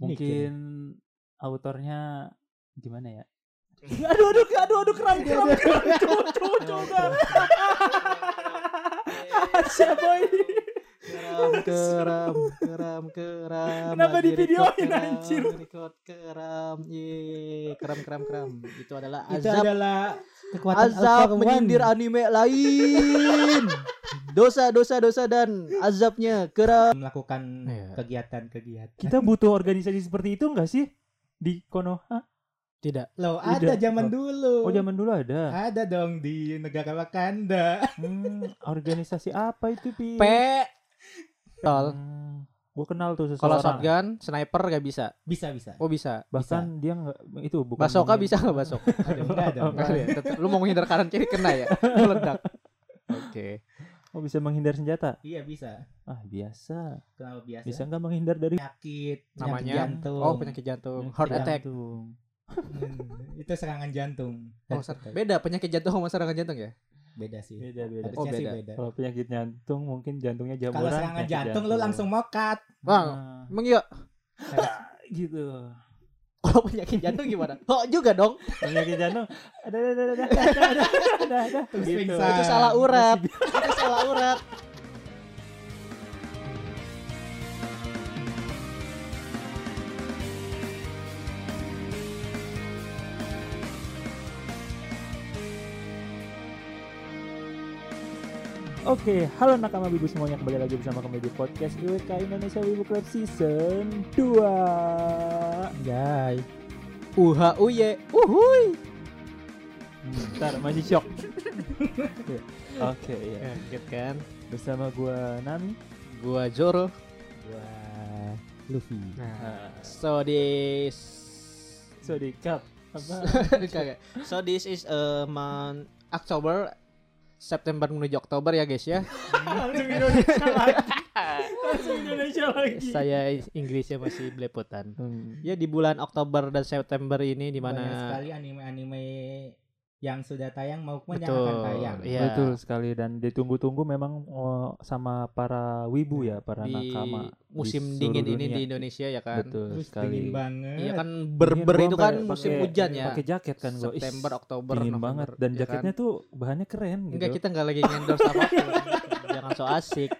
Mungkin autornya gimana ya? aduh aduh aduh aduh kram kram kram cowok cowok cowok siapa ini Keram, keram, keram, keram. Kenapa record, keram, anjir? Record, keram, ye, keram, keram, keram. Itu adalah Itu azab, adalah kekuatan azab menyindir anime lain. dosa, dosa, dosa dan azabnya keram. melakukan Iya. kegiatan-kegiatan. kita butuh organisasi seperti itu enggak sih di Konoha Tidak. Loh, Udah. ada zaman dulu. oh zaman dulu ada Ada dong di negara Wakanda. hmm, organisasi apa itu pi P. Tol. hmm, gue kenal tuh Kalau seseorang shotgun, sniper gak bisa. Bisa, bisa. Oh bisa. bahkan dia nggak itu bukan Basoka mengin- bisa nggak basok? Ada, enggak ada. Enggak ya. Lu mau menghindar kanan kiri kena ya? Meledak. Oke. oh bisa menghindar senjata Iya, bisa. ah biasa Kenapa biasa? bisa nggak menghindar dari penyakit, penyakit Namanya jantung. Oh penyakit jantung. Penyakit Heart attack. jantung. Hmm, itu serangan jantung. Oh, ser- beda penyakit jantung sama serangan jantung ya? beda sih. Beda beda. Oh, beda. beda. Kalau penyakit jantung mungkin jantungnya jamuran. Kalau serangan jantung, jantung lu langsung mokat. Bang, nah. emang iya. gitu. Kalau penyakit jantung gimana? Kok juga dong? Penyakit jantung ada ada ada ada ada ada ada. Gitu. Itu salah urat. Itu salah urat. Oke, halo nakama wibu semuanya kembali lagi bersama kami di podcast IWK Indonesia Wibu Club Season 2 Jai. Uha uye. Uhuy. Ntar masih shock Oke, ya Kaget kan? Bersama gua Nami Gua Zoro. Gua Luffy. Nah, so this So di cup Apa? So this is a month October September menuju Oktober ya guys ya. Langsung Indonesia lagi Langsung Indonesia lagi Saya Inggrisnya masih belepotan. Hmm. Ya di bulan Oktober dan September ini di Banyak mana sekali anime-anime yang sudah tayang maupun yang akan tayang. iya. Betul sekali dan ditunggu-tunggu memang oh, sama para wibu ya, para di nakama musim di dingin seluruh ini dunia. di Indonesia ya kan. Betul Terus sekali. dingin banget. Iya kan berber itu kan musim pakai- hujan ya. Pakai jaket kan gua. September, Oktober, dingin November, banget dan ya jaketnya kan? tuh bahannya keren gitu. Enggak kita nggak lagi endorse apa pun. Jangan so asik.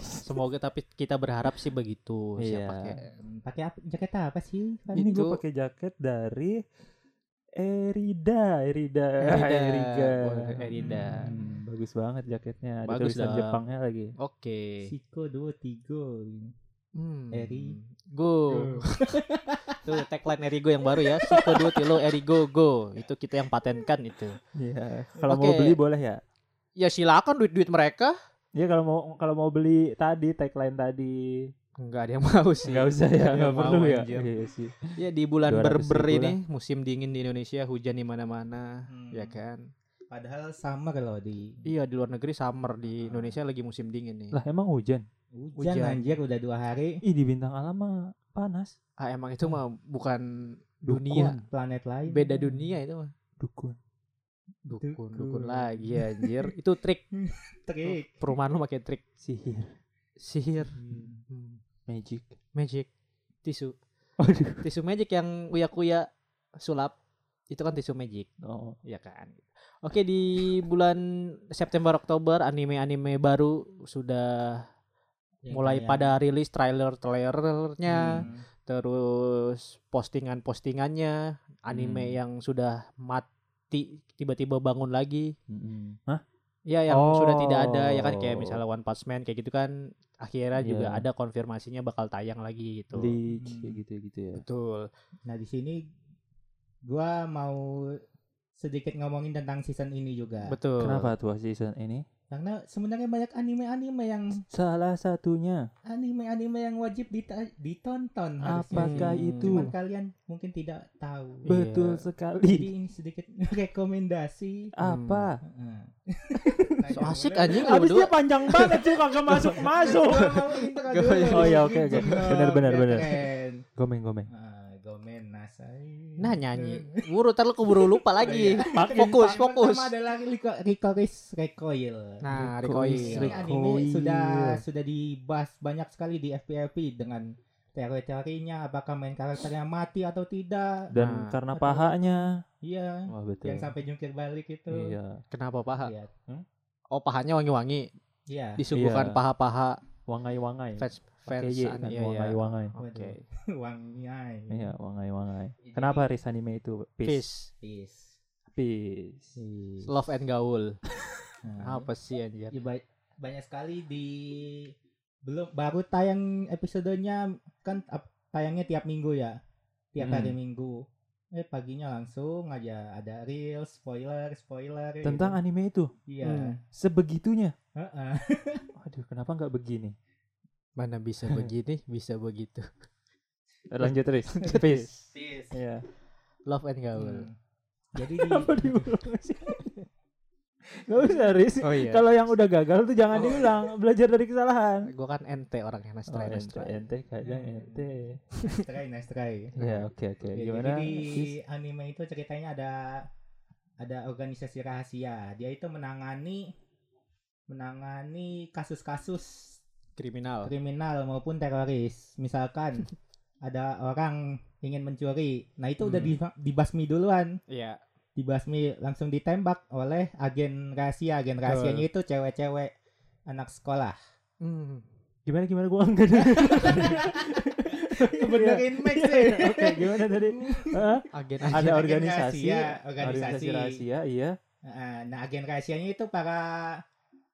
Semoga tapi kita berharap sih begitu. Iya. Siapa pakai. Pakai apa? Jaket apa sih? Fan? Ini gue pakai jaket dari Erida, Erida, Erida. Boleh, Erida. Hmm, bagus banget jaketnya. Ada Bagus tulisan dong. Jepangnya lagi. Oke. Siko dua tiga. Hmm. Eri. Go. Tuh tagline Erigo yang baru ya. Siko dua tilo Erigo go. Itu kita yang patenkan itu. Iya. Kalau mau Oke. beli boleh ya. Ya silakan duit-duit mereka. Iya kalau mau kalau mau beli tadi tagline tadi Enggak ada yang mau sih. nggak usah ya Nggak nggak mau, perlu ya. Iya sih. Ya di bulan 200 berber ini musim dingin di Indonesia hujan di mana-mana, Hmm. ya kan? Padahal sama kalau di Iya di luar negeri summer di Indonesia lagi musim dingin nih. Lah emang hujan? hujan, Hujan. anjir udah dua hari. Ih di bintang alam mah panas. Ah emang itu mah bukan Dukun. dunia, Planet lain. beda dunia itu mah. Dukun. Dukun, Dukun. dukun lagi anjir. itu trik. Trik. Perumahan lu pakai trik Sihir. sihir, Hmm. Hmm. Magic. magic, tisu, Waduh. tisu magic yang uya-kuya sulap itu kan tisu magic. Oh. ya kan. Oke di bulan September Oktober anime-anime baru sudah Yang mulai kayak- pada rilis trailer-trailernya, Hmm. terus postingan-postingannya, anime Hmm. yang sudah mati tiba-tiba bangun lagi. Mm-mm. Hah? Ya yang sudah tidak ada ya kan kayak Oh. misalnya One Punch Man kayak gitu kan akhirnya juga Iya. ada konfirmasinya bakal tayang lagi gitu. Leak Hmm. kayak gitu gitu ya. Betul. Nah di sini gua mau sedikit ngomongin tentang season ini juga. Betul. Kenapa tuh season ini? Karena sebenarnya banyak anime-anime yang Salah satunya anime-anime yang wajib dita- ditonton harusnya apakah Hmm. itu? Cuman kalian mungkin tidak tahu. Betul Jadi sekali. ini sedikit rekomendasi. Apa? Heeh. Asik anjing lu Abis dia panjang banget tuh kagak masuk masuk. Oh, iya, oke, oke. Benar, benar, benar. Gomeng gomeng. Ah, Gomen Nasai. Nah nyanyi. Buru ntar lu keburu lupa lagi. Iya. Fokus, fokus. pertama adalah Rico, Ricoris Recoil. Nah, Recoil. recoil. Ini anime sudah sudah dibahas banyak sekali di FPLP dengan teori-teorinya apakah main karakternya mati atau tidak. Dan Nah, karena pahanya. Iya, Wah betul. yang sampai jungkir balik itu. Iya. Kenapa paha? Iya. Oh pahanya wangi-wangi. Iya. Disuguhkan Iya. paha-paha Wangai-wangai. fans fans Y an- iya, iya. wangai-wangai. Oke. Wangiai. Iya, wangai-wangai. Jadi- Kenapa Riz anime itu? Peace. Peace. Peace. Love and gaul. Nah, Apa sih anjir? ya, ba- banyak sekali di belum baru tayang episodenya kan tayangnya tiap minggu ya tiap Hmm. hari minggu eh paginya langsung aja ada real spoiler spoiler Tentang gitu. anime itu iya Hmm. sebegitunya. Heeh. Aduh, kenapa nggak begini? Mana bisa begini, bisa begitu. Lanjut Riz. Peace. Peace. Iya. Love and gaul. Hmm. jadi di? Gak usah Riz. Oh iya. Kalau yang udah gagal tuh jangan Oh. diulang, belajar dari kesalahan. Gue kan ente orangnya nice Oh, try, nice ente, try. ente kadang ente. nice try nice try Ya, oke oke. Gimana? jadi di anime itu ceritanya ada ada organisasi rahasia dia itu menangani menangani kasus-kasus Kriminal. kriminal maupun teroris. Misalkan ada orang ingin mencuri, nah itu udah Hmm. di- dibasmi duluan, Iya. Dibasmi langsung ditembak oleh agen rahasia. Agen rahasianya itu cewek-cewek anak sekolah. Hmm. Gimana gimana gua enggak. Benerin Max sih. Oke, gimana tadi? Hah? Agen Ada Agen organisasi, rahasia, organisasi organisasi. rahasia, iya. Nah, Nah, agen rahasianya itu para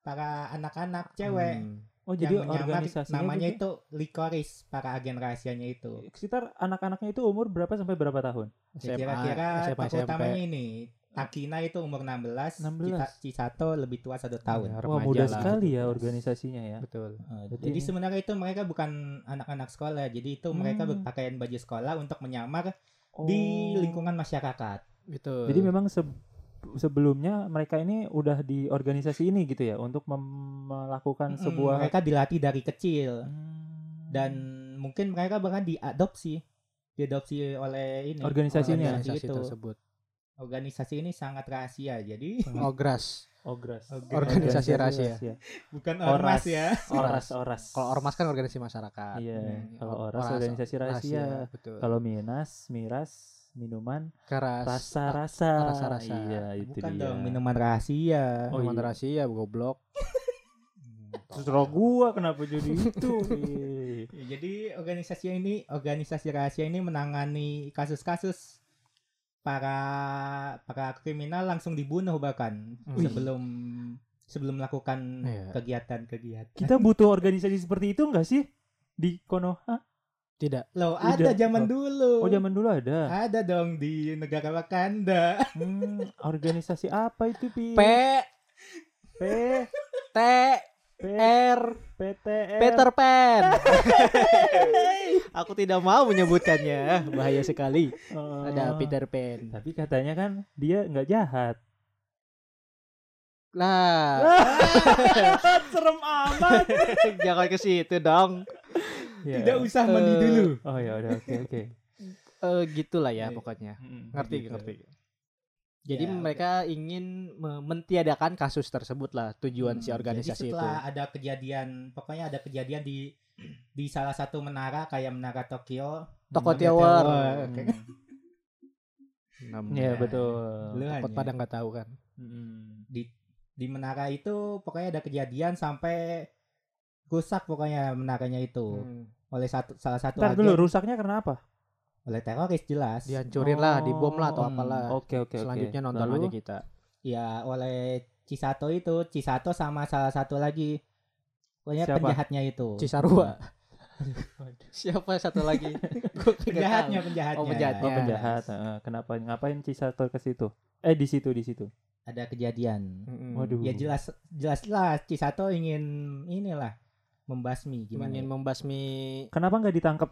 para anak-anak cewek Hmm. Oh, jadi yang menyamar organisasinya namanya gitu? itu Likoris para agen rahasianya itu. sekitar anak-anaknya itu umur berapa sampai berapa tahun? Ya, kira-kira tokoh SMP. utamanya ini Takina itu umur 16, 16. Cita- Cisato lebih tua satu tahun. Ya, Wah, muda lah. sekali ya organisasinya ya. Betul. Uh, Berarti- jadi sebenarnya itu mereka bukan anak-anak sekolah, jadi itu mereka Hmm. berpakaian baju sekolah untuk menyamar Oh. di lingkungan masyarakat. Betul. Jadi memang se- sebelumnya mereka ini udah di organisasi ini gitu ya untuk melakukan Mm-mm, sebuah mereka dilatih dari kecil Hmm. dan mungkin mereka bahkan diadopsi, diadopsi oleh ini Organisasinya. organisasi organisasi itu. tersebut. Organisasi ini sangat rahasia, jadi Ogras. Ogras. Organisasi rahasia. bukan Oras ormas ya. Oras, oras. Kalau ormas kan organisasi masyarakat. Iya, Hmm, kalau o- oras organisasi rahasia. Betul. Kalau minas, miras, minuman, keras. rasa-rasa. rasa-rasa. Iya, itu Bukan dia. dong minuman rahasia. Oh, minuman iya. rahasia goblok. Terserah gua kenapa jadi itu. Ya, Jadi organisasi ini, organisasi rahasia ini menangani kasus-kasus para para kriminal langsung dibunuh bahkan Wih. sebelum sebelum melakukan Iya. kegiatan-kegiatan. Kita butuh organisasi seperti itu enggak sih? Di Konoha? Tidak. Loh, Tidak. ada zaman Oh. dulu. Oh, zaman dulu ada. Ada dong di negara Wakanda. Hmm, organisasi apa itu, Pi? P P T P R PT Peter Pan. Aku tidak mau menyebutkannya, bahaya sekali. Ada Peter Pan. Oh. Tapi katanya kan dia nggak jahat. Lah, Serem amat. jangan ke situ dong. Ya. Tidak usah mandi Eh, dulu. Oh ya udah oke oke. Eh gitulah ya Iya. pokoknya. Mm, Ngerti, Gitu. ngerti. Jadi Ya, mereka ingin me- mentiadakan kasus tersebut lah tujuan si Hmm, organisasi Jadi itu. setelah ada kejadian, pokoknya ada kejadian di di salah satu menara kayak menara Tokyo. Toko Namanya Tower. Oke. Namanya. Iya betul. Lu Takut pada nggak tahu kan. Mm. Di menara itu pokoknya ada kejadian sampai rusak pokoknya menaranya itu Hmm. oleh satu salah satu Ntar agen dulu rusaknya karena apa? oleh teroris jelas. Dihancurin lah, dibom lah atau Hmm. apalah. Oke oke oke. Selanjutnya nonton Lalu? aja kita. Ya oleh Cisato itu, Cisato sama salah satu lagi pokoknya Siapa? penjahatnya itu. Cisarua. Siapa satu lagi? Penjahatnya, penjahatnya. Oh, penjahat. Oh Ya. penjahat. Heeh, kenapa ngapain Cisato ke situ? Eh di situ di situ. Ada kejadian. Mm-mm. Waduh. Ya jelas jelas lah Cisato ingin inilah membasmi gimana? ingin ya? membasmi Kenapa nggak ditangkap?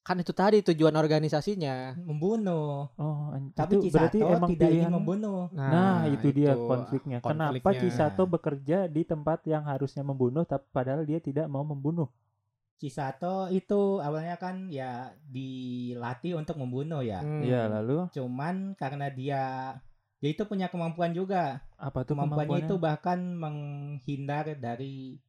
kan itu tadi tujuan organisasinya. membunuh. Oh, Tapi itu berarti Cisato emang tidak ingin membunuh. Nah, itu, dia konfliknya. Kenapa konfliknya. Cisato bekerja di tempat yang harusnya membunuh tapi padahal dia tidak mau membunuh? Cisato itu awalnya kan ya dilatih untuk membunuh ya. Hmm. Iya, lalu Cuman karena dia dia itu punya kemampuan juga. apa tuh Kemampuannya kemampuannya? itu bahkan menghindar dari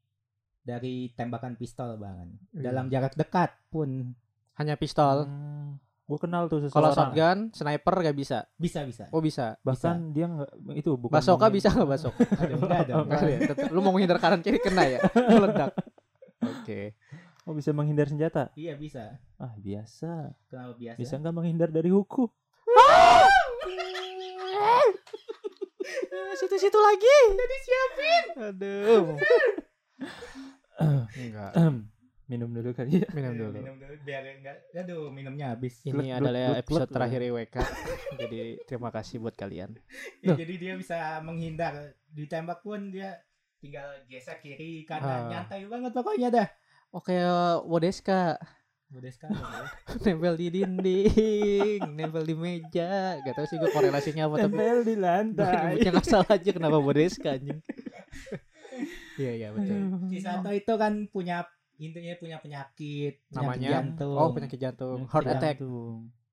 dari tembakan pistol bang. Wih. Dalam jarak dekat pun Hanya pistol. Hmm, gue kenal tuh Kalau shotgun, sniper gak bisa. bisa bisa. Oh bisa. Bahkan dia nggak itu bukan Basoka bisa nggak basok? Ada enggak dong. Nggak ada ya? Lu mau menghindar kanan kiri kena ya? Meledak. Oke. Oh bisa menghindar senjata. Iya bisa. Ah biasa. Kenapa biasa? Bisa nggak menghindar dari hukum? Situ-situ lagi. Udah disiapin. Aduh. Enggak. Minum dulu kali ya. Minum dulu. Minum dulu biar enggak. Aduh, minumnya habis. Ini Glut, glut, adalah glut, episode glut. terakhir IWK. Jadi terima kasih buat kalian. Ya, jadi dia bisa menghindar. Ditembak pun dia tinggal geser kiri Ah. kanan nyantai banget pokoknya dah. Oh kayak Wodeska ya. nempel di dinding, nempel di meja. Gak tau sih gue korelasinya apa tapi Tempel di lantai. yang asal aja kenapa Wodeska anjing. Iya iya betul. Cisato itu kan punya intinya punya penyakit, penyakit Namanya jantung. Oh penyakit jantung, heart Jantung. attack.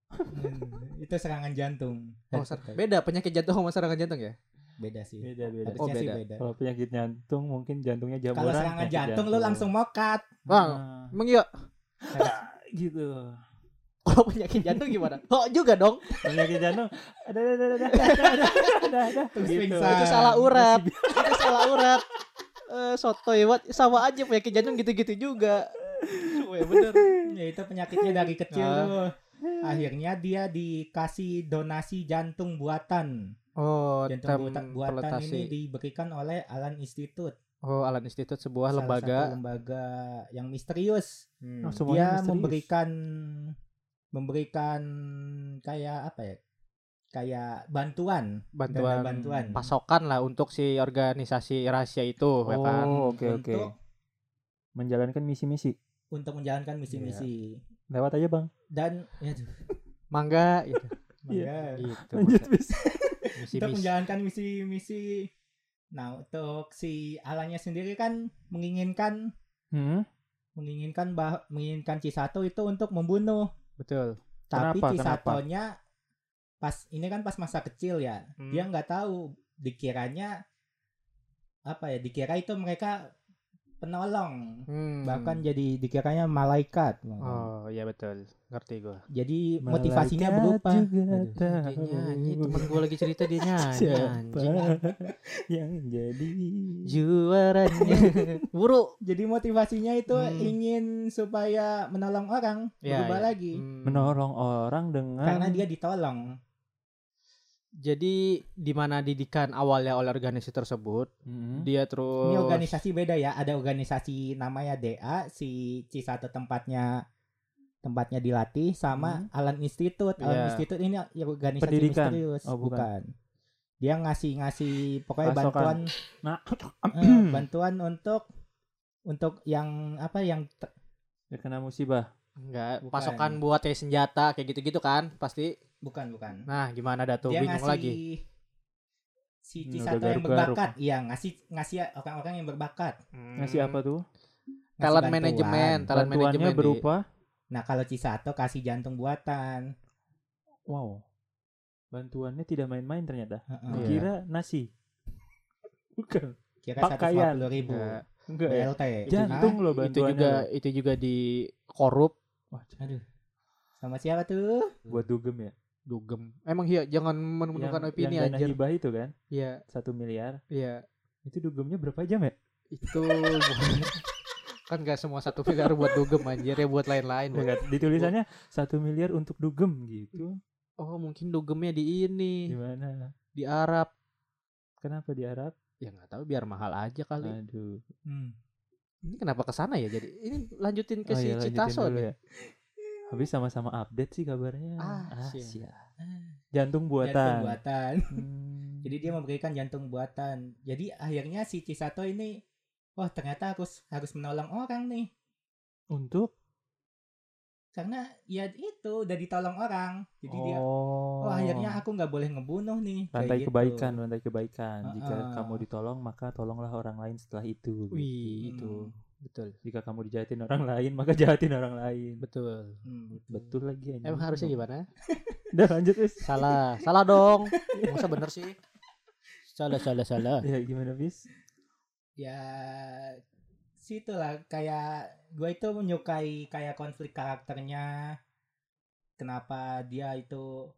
Hmm, itu serangan jantung. Oh, ser- beda penyakit jantung sama serangan jantung ya? beda sih. Beda beda. Harusnya Oh, sih beda. beda. Kalau penyakit jantung mungkin jantungnya jamuran. Kalau serangan penyakit jantung lu langsung mokat. Bang, Nah, emang iya gitu. kalau penyakit jantung gimana? Oh juga dong. Penyakit jantung. Ada ada ada ada ada ada ada ada. Terus Gitu. Itu salah urat. Itu salah urat. Eh soto ya, Wat. sama aja penyakit jantung gitu-gitu juga. Oh, ya bener. Ya itu penyakitnya dari kecil Ah. tuh. Akhirnya dia dikasih donasi jantung buatan. Oh, Jantung buatan, buatan transplantasi. ini diberikan oleh Alan Institute. Oh, Alan Institute sebuah salah lembaga. satu lembaga yang misterius. Hmm. Oh, Dia misterius. memberikan memberikan kayak apa ya? Kayak bantuan, bantuan, bantuan. pasokan lah untuk si organisasi rahasia itu ya kan. Oh, oke oke. Untuk- Menjalankan misi-misi. untuk menjalankan misi-misi. Lewat aja, Bang. Dan ya Mangga gitu. mangga. gitu. Lanjut, bis. Misi untuk misi. menjalankan misi-misi. Nah, untuk si Alannya sendiri kan menginginkan Hmm? menginginkan bah menginginkan Cisato itu untuk membunuh. Betul. Tapi Kenapa? Cisatonya pas ini kan pas masa kecil ya. Hmm. Dia nggak tahu dikiranya apa ya? Dikira itu mereka penolong. Hmm. Bahkan jadi dikiranya malaikat. Oh, iya betul. Ngerti gua. Jadi motivasinya Malaikat berupa juga Aduh. Dia nyanyi, temen gua lagi cerita dia nyanyi Siapa yang jadi Juaranya. Buru. Jadi motivasinya itu Hmm. ingin supaya menolong orang, Ya, berubah ya. lagi. Hmm. menolong orang dengan Karena dia ditolong. Jadi di mana didikan awalnya oleh organisasi tersebut, Hmm. dia terus Ini organisasi beda ya. Ada organisasi namanya DA, si Cisato tempatnya tempatnya dilatih sama Alan Institute. Alan Iya. Institute ini ya organisasi Pendidikan. misterius, Oh, bukan. Dia ngasih-ngasih pokoknya Pasokan. bantuan Nah, eh, bantuan untuk untuk yang apa yang te- ya kena musibah. enggak Bukan. pasokan buat kayak senjata kayak gitu-gitu kan pasti. Bukan bukan. Nah, gimana dah tuh dia bingung ngasih lagi. si Hmm, Cisato yang berbakat, iya ngasih ngasih orang-orang yang berbakat. Ngasih Hmm. apa tuh? Ngasih Talent bantuan. manajemen, talent Bantuannya manajemen di- berupa Nah kalau Cisato kasih jantung buatan. wow. Bantuannya tidak main-main ternyata. Heeh. Iya. Kira nasi. Bukan. Kira Pakaian. satu ribu Enggak. Enggak ya. BLT. Jantung loh itu bantuannya. juga loh. itu juga di korup Wah, Aduh. Sama siapa tuh? buat dugem ya. Dugem. Emang iya jangan menemukan yang, opini yang dana anjir. hibah itu kan Iya, satu miliar iya. itu dugemnya berapa jam ya Itu kan gak semua satu miliar buat dugem anjir ya buat lain-lain. Ya tulisannya satu miliar untuk dugem gitu Oh, mungkin dugemnya di ini, gimana di Arab. kenapa di Arab Ya nggak tahu biar mahal aja kali. aduh Hmm. Ini kenapa ke sana ya? Jadi ini lanjutin ke Oh si iya, Citaso dulu ya. Habis sama-sama update sih kabarnya. Ah, Asia. Ah, Jantung buatan. Jantung buatan. Hmm. Jadi dia memberikan jantung buatan. Jadi akhirnya si Cisato ini, wah ternyata harus harus menolong orang nih. untuk Karena ya itu udah ditolong orang. Jadi dia, oh, oh akhirnya aku nggak boleh ngebunuh nih. Kayak rantai gitu. kebaikan, rantai kebaikan. Jika Ah, ah. kamu ditolong, maka tolonglah orang lain setelah itu. Wih, Hmm. Betul, Jika kamu dijahatin orang lain, maka jahatin orang lain. betul. Hmm, betul. Betul lagi anjing. Emang harusnya gimana? Udah lanjut wis. salah, salah dong. Masa bener sih? Salah, salah, salah. Ya gimana bis? Ya situ lah kayak gue itu menyukai kayak konflik karakternya kenapa dia itu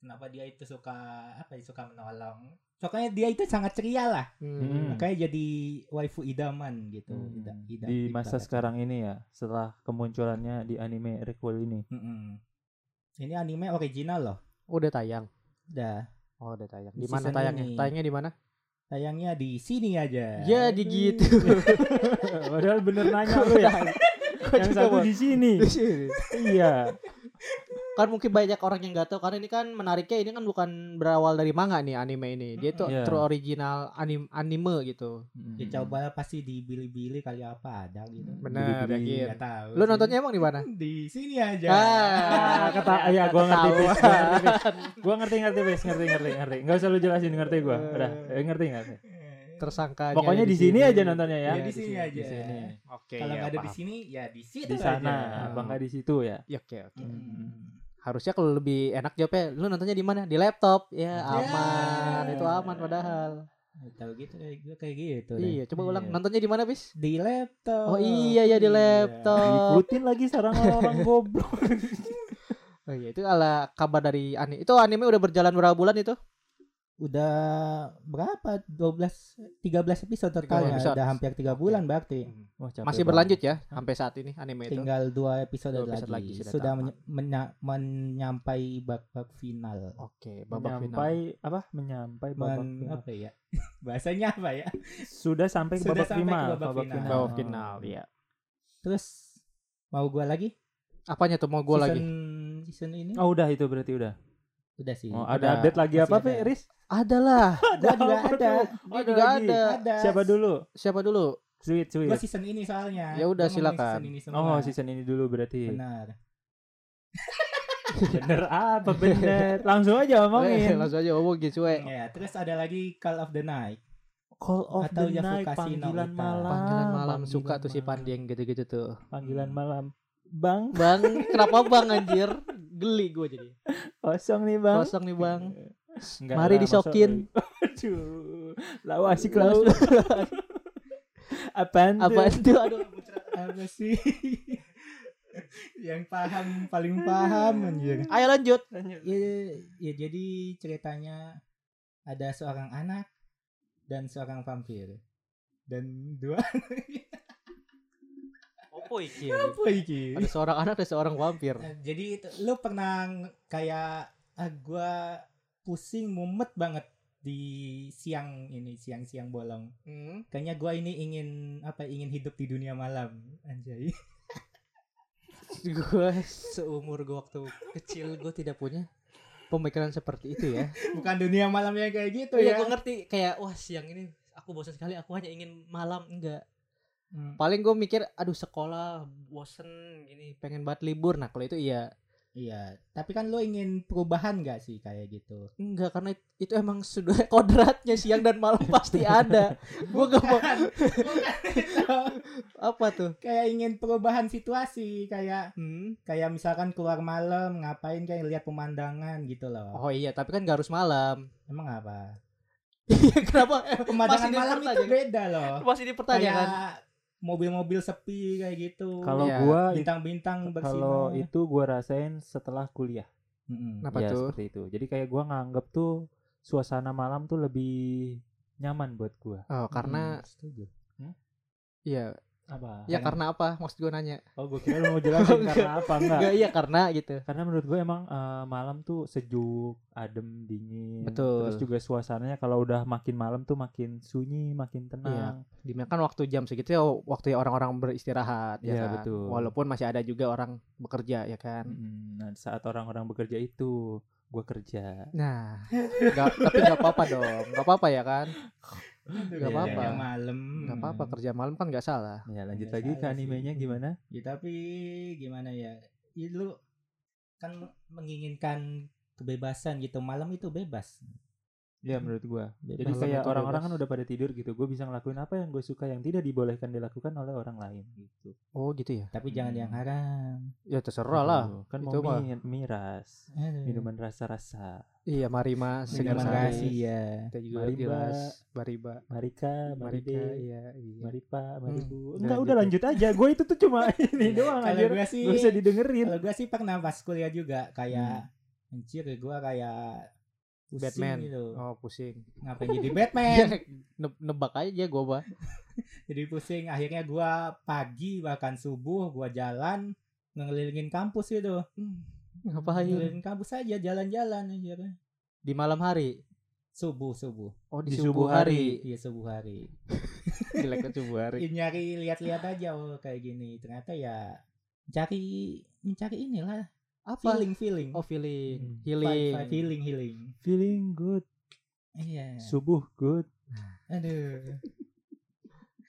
kenapa dia itu suka apa ya suka menolong pokoknya dia itu sangat ceria lah Hmm. makanya jadi waifu idaman gitu Hmm. Ida- ida- di masa ibaratnya. sekarang ini ya setelah kemunculannya di anime requel ini Mm-mm. ini anime original loh Udah tayang. udah Oh, udah tayang. Di Di mana tayangnya? ini. Tayangnya di mana? tayangnya di sini aja Jadi gitu. padahal bener nanya lu ya yang satu di sini iya kan mungkin banyak orang yang nggak tahu karena ini kan menariknya ini kan bukan berawal dari manga nih anime ini. Dia itu Iya. true original anim anime gitu. ya coba pasti di bili-bili kali apa ada gitu Benar, yakin. Nggak tahu Lu sih. nontonnya emang di mana? di sini aja Ah, kata ya gua ngerti bis, gua ngerti ngerti ngerti bis, ngerti ngerti ngerti. Enggak usah lu jelasin ngerti gua. Udah, eh, ngerti ngerti. Tersangka. Pokoknya di sini aja nontonnya ya. Ya, di sini aja. Di sini. Oke. kalau ya, nggak ada di sini ya di situ Di sana, enggak di situ ya? Ya, Oke, oke. Harusnya kalau lebih enak jawabnya, lu nontonnya di mana? Di laptop. Ya, Ya. aman. Itu aman padahal. tahu gitu kayak gue kayak gitu deh. Iya, coba ulang. Iya. Nontonnya di mana, Bis? di laptop Oh iya ya di laptop. Ikutin lagi sarang orang goblok. Oh iya, itu ala kabar dari anime. Itu anime udah berjalan berapa bulan itu? Udah berapa 12 13 episode total 13 ya episode. udah hampir tiga Oke. bulan berarti Wah, capek Masih banget. berlanjut ya sampai saat ini anime itu. tinggal dua episode, Dua episode lagi. lagi sudah sudah menya- menyampai babak final Oke, babak final. Menyampai apa? Menyampai babak Men- final. apa ya bahasanya apa ya Sudah sampai ke Sudah babak sampai ke final. babak final. Babak final, iya. terus mau gua lagi Apanya tuh mau lagi? season season ini Oh, udah itu berarti udah. Udah sih Oh, Udah. ada update lagi Masih apa, ada. Pi, Riz? Ada lah. gua juga ada Ada juga ada. ada Siapa dulu? Siapa dulu? Sweet, sweet. gua season ini soalnya Ya udah, Gua silakan. season ini semua. Oh, season ini dulu berarti. benar Bener apa bener? Langsung aja Eh, ngomongin. langsung aja ngomongin cuy. ya terus ada lagi Call of the Night Call of Atau the night, panggilan malam. Panggilan malam panggilan suka tuh si malam. Pandi yang gitu-gitu tuh. Panggilan malam. Bang, Bang, kenapa Bang anjir? Geli gue jadi. kosong nih, Bang. Kosong nih, Bang. Enggak Mari lah, disokin. Aduh. Lau asik lau. Apaan tuh? Apa itu? Aduh. apa sih yang paham paling paham anjir Ayo lanjut. ya, ya jadi ceritanya ada seorang anak dan seorang vampir dan dua Opo iki? apa iki Ada seorang anak dan seorang vampir. Jadi itu, lu pernah kayak ah, gua pusing mumet banget di siang ini siang-siang bolong Hmm. kayaknya gua ini ingin apa ingin hidup di dunia malam anjay gue seumur gue waktu kecil gue tidak punya pemikiran seperti itu ya. bukan dunia malam yang kayak gitu Iya, ya gue ngerti kayak wah siang ini aku bosan sekali, aku hanya ingin malam enggak. Hmm. Paling gue mikir aduh sekolah bosen gini, pengen banget libur. Nah, kalau itu iya. Iya, tapi kan lo ingin perubahan gak sih kayak gitu? Enggak karena it- itu emang sudah kodratnya siang dan malam pasti ada. Gue gak mau apa tuh? kayak ingin perubahan situasi, kayak Hmm. kayak misalkan keluar malam ngapain kayak lihat pemandangan gitu loh. Oh iya, tapi kan gak harus malam. Emang apa? Kenapa? Eh, Pemandangan malam itu beda loh. Masih dipertanyakan. Kayak mobil-mobil sepi kayak gitu. Kalau Iya. gua bintang-bintang bersinar. kalau itu gua rasain setelah kuliah. Mm-mm. Kenapa ya, tuh? seperti itu. Jadi kayak gua nganggep tuh suasana malam tuh lebih nyaman buat gua. Oh, karena Mm, setuju. iya, Apa? ya karena apa? Maksud gue nanya. Oh, gua kira lu mau jelasin Enggak. karena apa enggak? Enggak, iya karena gitu. Karena menurut gue emang eh, malam tuh sejuk, adem, dingin. Betul. Terus juga suasananya kalau udah makin malam tuh makin sunyi, makin Iya. tenang. Di mana kan waktu jam segitu ya waktu ya orang-orang beristirahat ya Iya, kan. betul. Walaupun masih ada juga orang bekerja ya kan. Mm, Nah, saat orang-orang bekerja itu, gue kerja. Nah, nggak, tapi nggak apa-apa dong, nggak apa-apa ya kan? Nggak apa-apa. malam. Nggak apa-apa kerja malam kan nggak salah. Ya lanjut Nggak lagi ke animenya sih. gimana? Ya, tapi gimana ya? Ya, lu kan menginginkan kebebasan gitu. Malam itu bebas. Ya menurut gue. Bebas. Jadi Malam kayak orang-orang kan udah pada tidur gitu. Gue bisa ngelakuin apa yang gue suka yang tidak dibolehkan dilakukan oleh orang lain gitu. Oh gitu ya? Tapi jangan Hmm. yang haram. Ya terserah lah. Kan Itu mau mi- miras, Aduh. minuman rasa-rasa. Iya, Marima segar Terima sari. kasih ya. Kita juga Marimba. jelas Bariba. Marika, Marika, iya, iya. Maripa, Maribu. Hmm, Enggak, udah ya. lanjut aja. Gue itu tuh cuma ini doang Kalau anjir. gue sih Gak usah didengerin. kalau gue sih pernah pas kuliah juga kayak anjir gue kayak pusing Batman. gitu. Oh, pusing. Ngapain jadi Batman? Ne- nebak aja gua, Bah. jadi pusing akhirnya gua pagi bahkan subuh gua jalan ngelilingin kampus gitu Ngapain? ngelilingin kampus aja jalan-jalan aja Di malam hari. subuh subuh Oh, Di subuh hari. iya subuh hari Jeleknya subuh hari. Ya, nyari lihat-lihat aja oh kayak gini ternyata ya mencari mencari inilah Apa? feeling feeling Oh, feeling. Hmm. Healing. Vibe- vibe, feeling healing Feeling good. iya Subuh good. aduh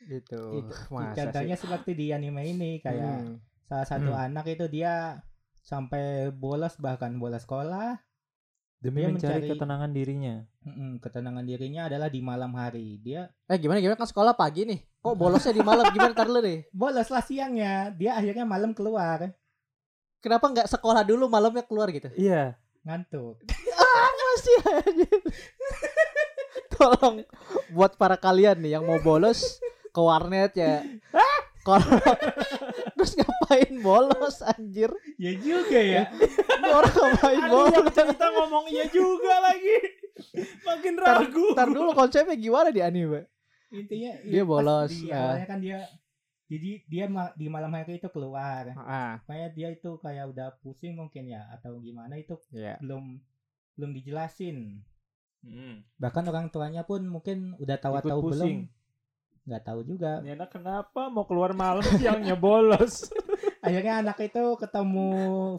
Gitu. Itu. Masa contohnya sih? seperti di anime ini kayak Hmm. salah satu Hmm. anak itu dia sampai bolos bahkan bolos sekolah Demi Dia mencari mencari- ketenangan dirinya. Mm-mm, ketenangan dirinya adalah di malam hari dia Eh, gimana gimana kan sekolah pagi nih. Kok bolosnya di malam gimana tar lu deh? bolos lah siangnya dia akhirnya malam keluar Kenapa nggak sekolah dulu malamnya keluar gitu? Iya. ngantuk Masih aja. Tolong buat para kalian nih yang mau bolos ke warnet ya. Kalau terus ngapain bolos anjir? ya juga ya Ini orang ngapain bolos? cerita ngomong iya juga lagi. Makin Tar, tar dulu konsepnya gimana di anime? intinya Dia ya, pas bolos, di ya. awalnya kan dia jadi dia ma- di malam hari itu keluar Ah, kayak dia itu kayak udah pusing mungkin ya atau gimana itu ya. belum belum dijelasin Hmm. bahkan orang tuanya pun mungkin udah tahu Ikut atau belum pusing. nggak tahu juga Ini anak kenapa mau keluar malam siangnya bolos? akhirnya anak itu ketemu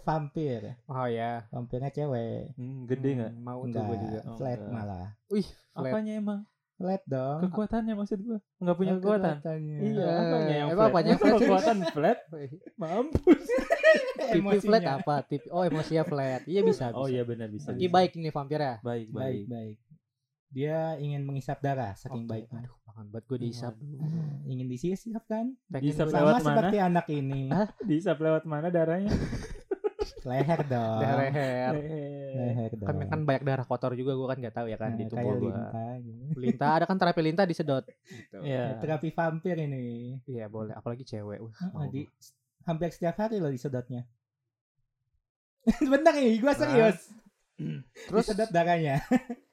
vampir Oh ya. vampirnya cewek Hmm, gede nggak? Hmm, Mau tuh enggak gue juga. Oh, flat enggak. malah Wih, flat. Apanya emang? Flat dong Kekuatannya maksud gua. Enggak punya Oh, kekuatan. kekuatannya. Iya, apanya yang emang flat? kekuatan flat? Mampus. TV flat apa? TV Oh, emosinya flat. Iya bisa. Oh iya benar bisa. Lagi baik ini vampir ya. Baik, baik baik. baik dia ingin menghisap darah saking Oke, baiknya Aduh, makan banget gue dihisap. Ah, ingin disisap kan gua- lewat sama mana? seperti anak ini Hah? Lewat mana darahnya? Leher dong leher. Leher. leher dong Kan kan banyak darah kotor juga gue kan nggak tahu ya kan di Nah, tubuh kayak gue. lintah gitu. Lintah ada kan terapi lintah disedot. Gitu. Iya. terapi vampir ini Iya boleh, apalagi cewek. Wah, mau di hampir setiap hari loh disedotnya Bener nih, gue serius. Terus Disedot darahnya.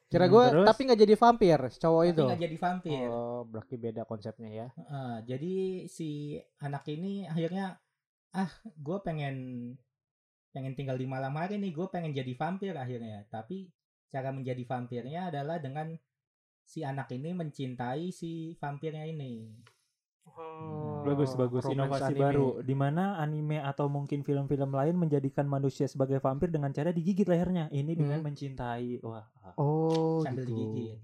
kira Hmm, gue terus? tapi nggak jadi vampir cowok Tapi itu. nggak jadi vampir. Oh, berarti beda konsepnya ya. Heeh, jadi si anak ini akhirnya ah gue pengen pengen tinggal di malam hari nih gue pengen jadi vampir akhirnya tapi cara menjadi vampirnya adalah dengan si anak ini mencintai si vampirnya ini Oh, Bagus bagus inovasi anime. baru di mana anime atau mungkin film-film lain menjadikan manusia sebagai vampir dengan cara digigit lehernya. Ini dengan Hmm. mencintai. Wah. ah. Oh, sambil gitu. digigit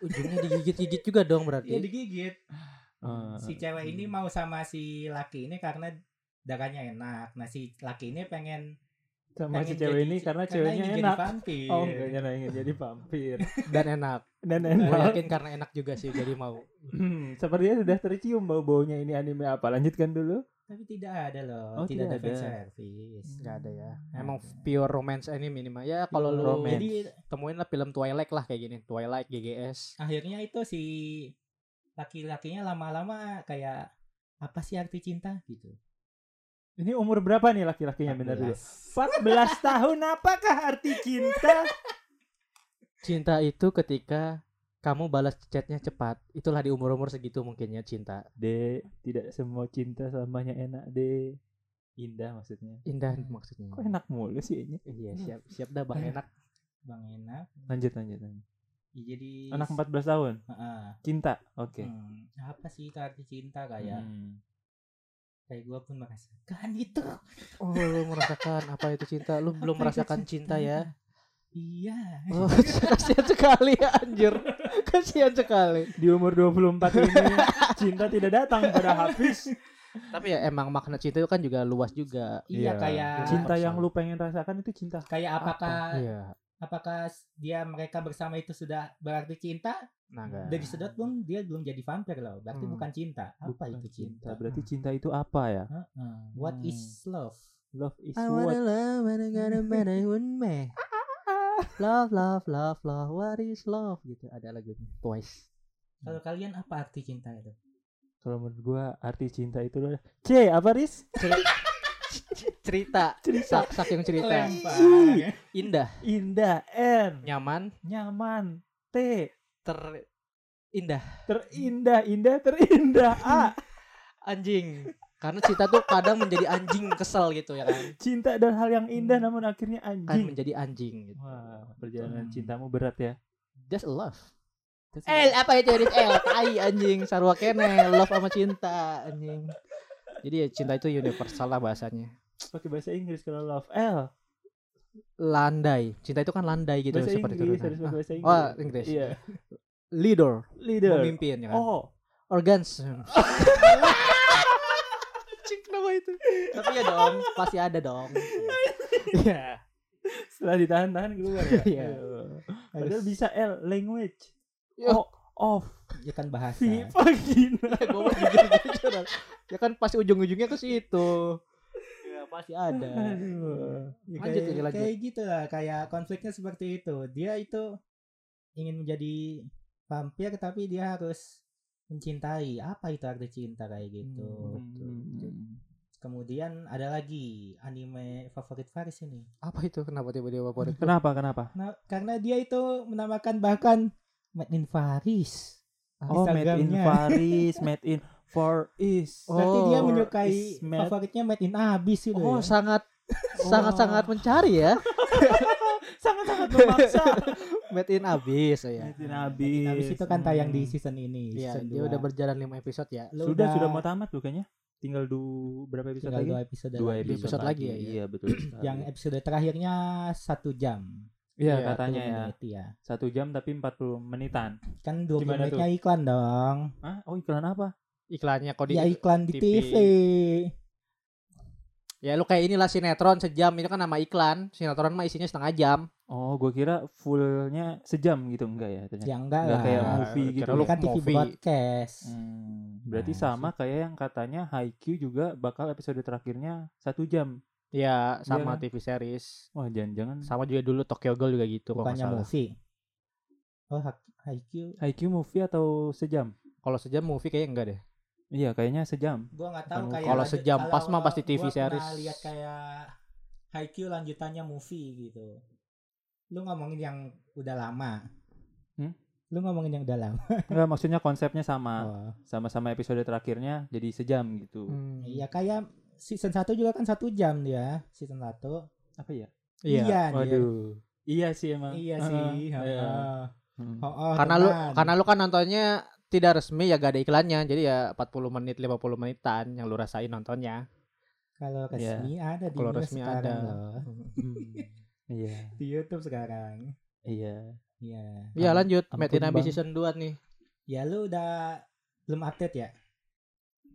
Ujungnya digigit-gigit juga dong berarti. iya digigit Eh, si cewek ini mau sama si laki ini karena darahnya enak nah si laki ini pengen sama si cewek jadi- ini karena ceweknya ingin jadi enak. vampir. Oh, enggak nyana ingin jadi vampir. Dan enak. Dan Gue enak. yakin karena enak juga sih jadi mau. Hmm, sepertinya sudah tercium bau-baunya ini anime apa. Lanjutkan dulu. tapi tidak ada loh Oh, tidak, tidak ada service Nggak ada ya. Nggak Emang ada. pure romance anime minimal. Ya kalau lu romance. jadi temuin lah film Twilight lah kayak gini. Twilight, GGS. akhirnya itu si laki-lakinya lama-lama kayak apa sih arti cinta gitu Ini umur berapa nih laki-lakinya benar dulu? 14. 14 tahun apakah arti cinta? Cinta itu ketika kamu balas chatnya cepat. Itulah di umur-umur segitu mungkinnya cinta. De, tidak semua cinta selamanya enak, De. Indah maksudnya. Indah maksudnya. Kok enak mulu sih ini? Iya, siap siap dah Bang enak. bang enak Lanjut lanjut lanjut. Ya, jadi Anak 14 tahun. Heeh. Cinta. Oke. Hmm, apa sih arti cinta kayak Hmm. Kayak gue pun merasakan itu Oh, lu merasakan apa itu cinta? Lu belum Apa merasakan cinta ya? iya Oh, kasihan sekali anjir. Kasihan sekali. Di umur 24 ini cinta tidak datang pada Hafiz. Tapi ya emang makna cinta itu kan juga luas juga. iya kayak cinta yang lu pengen rasakan itu cinta. kayak apakah Iya. apakah dia mereka bersama itu sudah berarti cinta Nah, enggak. udah disedot pun dia belum jadi vampir loh. Berarti Hmm. bukan cinta. Apa Bukan itu cinta, Berarti cinta itu apa ya? Heeh. what Hmm. is love? Love is I wanna what? love and I gotta man I want me. love love love love. What is love? Gitu. Ada lagunya Twice. Kalau kalian apa arti cinta itu? Kalau menurut gua arti cinta itu adalah C apa Riz? cerita. Cerita. Saking cerita. Lempar. indah. Indah. N nyaman. Nyaman. T ter indah terindah indah terindah. A anjing. Karena cinta tuh kadang menjadi anjing kesel gitu ya kan. Cinta adalah hal yang indah namun akhirnya kan anjing. menjadi anjing gitu. Wah perjalanan Hmm. cintamu berat ya. Just a love Terus L apa itu Rif? L tai anjing. Sarwa kene love sama cinta anjing. Jadi ya cinta itu universal lah bahasanya. Pakai bahasa Inggris kalau love. L landai. Cinta itu kan landai gitu bahasa seperti Inggris itu harus Ah, bahasa Inggris oh Inggris. Iya. Leader. Leader. Pemimpin ya kan? Oh. Organs. Cik nama itu. Tapi ya dong pasti ada dong. Iya. setelah ditahan-tahan keluar ya? Iya. Aduh. padahal bisa L language. Ya. oh off Ya kan bahasa. V vagina ya gue mau jujur ya kan pasti ujung-ujungnya ke situ. ya pasti ada Aduh. Ya, Lanjut, kayak, ya, lanjut. kayak gitu lah, kayak konfliknya seperti itu. Dia itu ingin menjadi vampir tapi dia harus mencintai. Apa itu arti cinta kayak gitu. Hmm. Kemudian ada lagi anime favorit Faris ini. apa itu kenapa tiba-tiba favorit kenapa kenapa Nah, karena dia itu menamakan bahkan Made in Faris. oh made in. Paris made in Far East Berarti dia Oh, menyukai is made- favoritnya Made in Abyss itu oh ya. sangat sangat-sangat mencari ya sangat-sangat memaksa made in abyss ya made in Made in Abyss itu kan tayang di Hmm. season ini. Iya, season dia dua. udah berjalan 5 episode ya. Lu sudah udah sudah mau tamat bukannya tinggal du berapa episode tinggal lagi dua episode dua lagi. episode, episode lagi ya, iya. iya betul. Yang episode terakhirnya satu jam. iya Iya, katanya 20 ya menit, iya. satu jam tapi 40 menitan Kan 20 Gimana menitnya iklan dong. Hah? oh iklan apa Iklannya kok di Ya iklan di TV. TV. Ya lu kayak inilah sinetron sejam itu kan nama iklan. Sinetron mah isinya setengah jam. oh gue kira fullnya sejam gitu enggak ya ternyata Ya enggak Nggak lah. kayak Nah, movie gitu kira ya? lu kan TV movie. broadcast. Hmm, berarti Nah, sama kayak yang katanya Haikyuu juga bakal episode terakhirnya satu jam Ya sama kan? TV series. wah jangan-jangan Sama juga dulu Tokyo Ghoul juga gitu Bukannya movie. Oh, Haikyuu. Haikyuu movie atau sejam Kalau sejam movie kayaknya enggak deh. Iya kayaknya sejam Gua nggak tahu kayak Kalau lanjut- sejam kalau pas mah pasti TV gua series. lihat kayak Haikyuu lanjutannya movie gitu. Lu ngomongin yang udah lama. Hmm? Lu ngomongin yang udah lama. enggak maksudnya konsepnya sama Oh. sama-sama episode terakhirnya jadi sejam gitu Hmm. Iya kayak season 1 juga kan satu jam dia season 1 apa ya Iya. dia. waduh iya sih emang Iya sih. iya. heeh. Hmm. Oh, oh, karena lu teman. karena lu kan nontonnya tidak resmi ya gak ada iklannya. Jadi ya 40 menit 50 menitan yang lu rasain nontonnya. kalau Iya. resmi ada di Kalau resmi sekarang ada. loh. Hmm. iya Di YouTube sekarang. iya Iya. Iya lanjut Bang. season 2 nih. Ya lu udah belum update ya?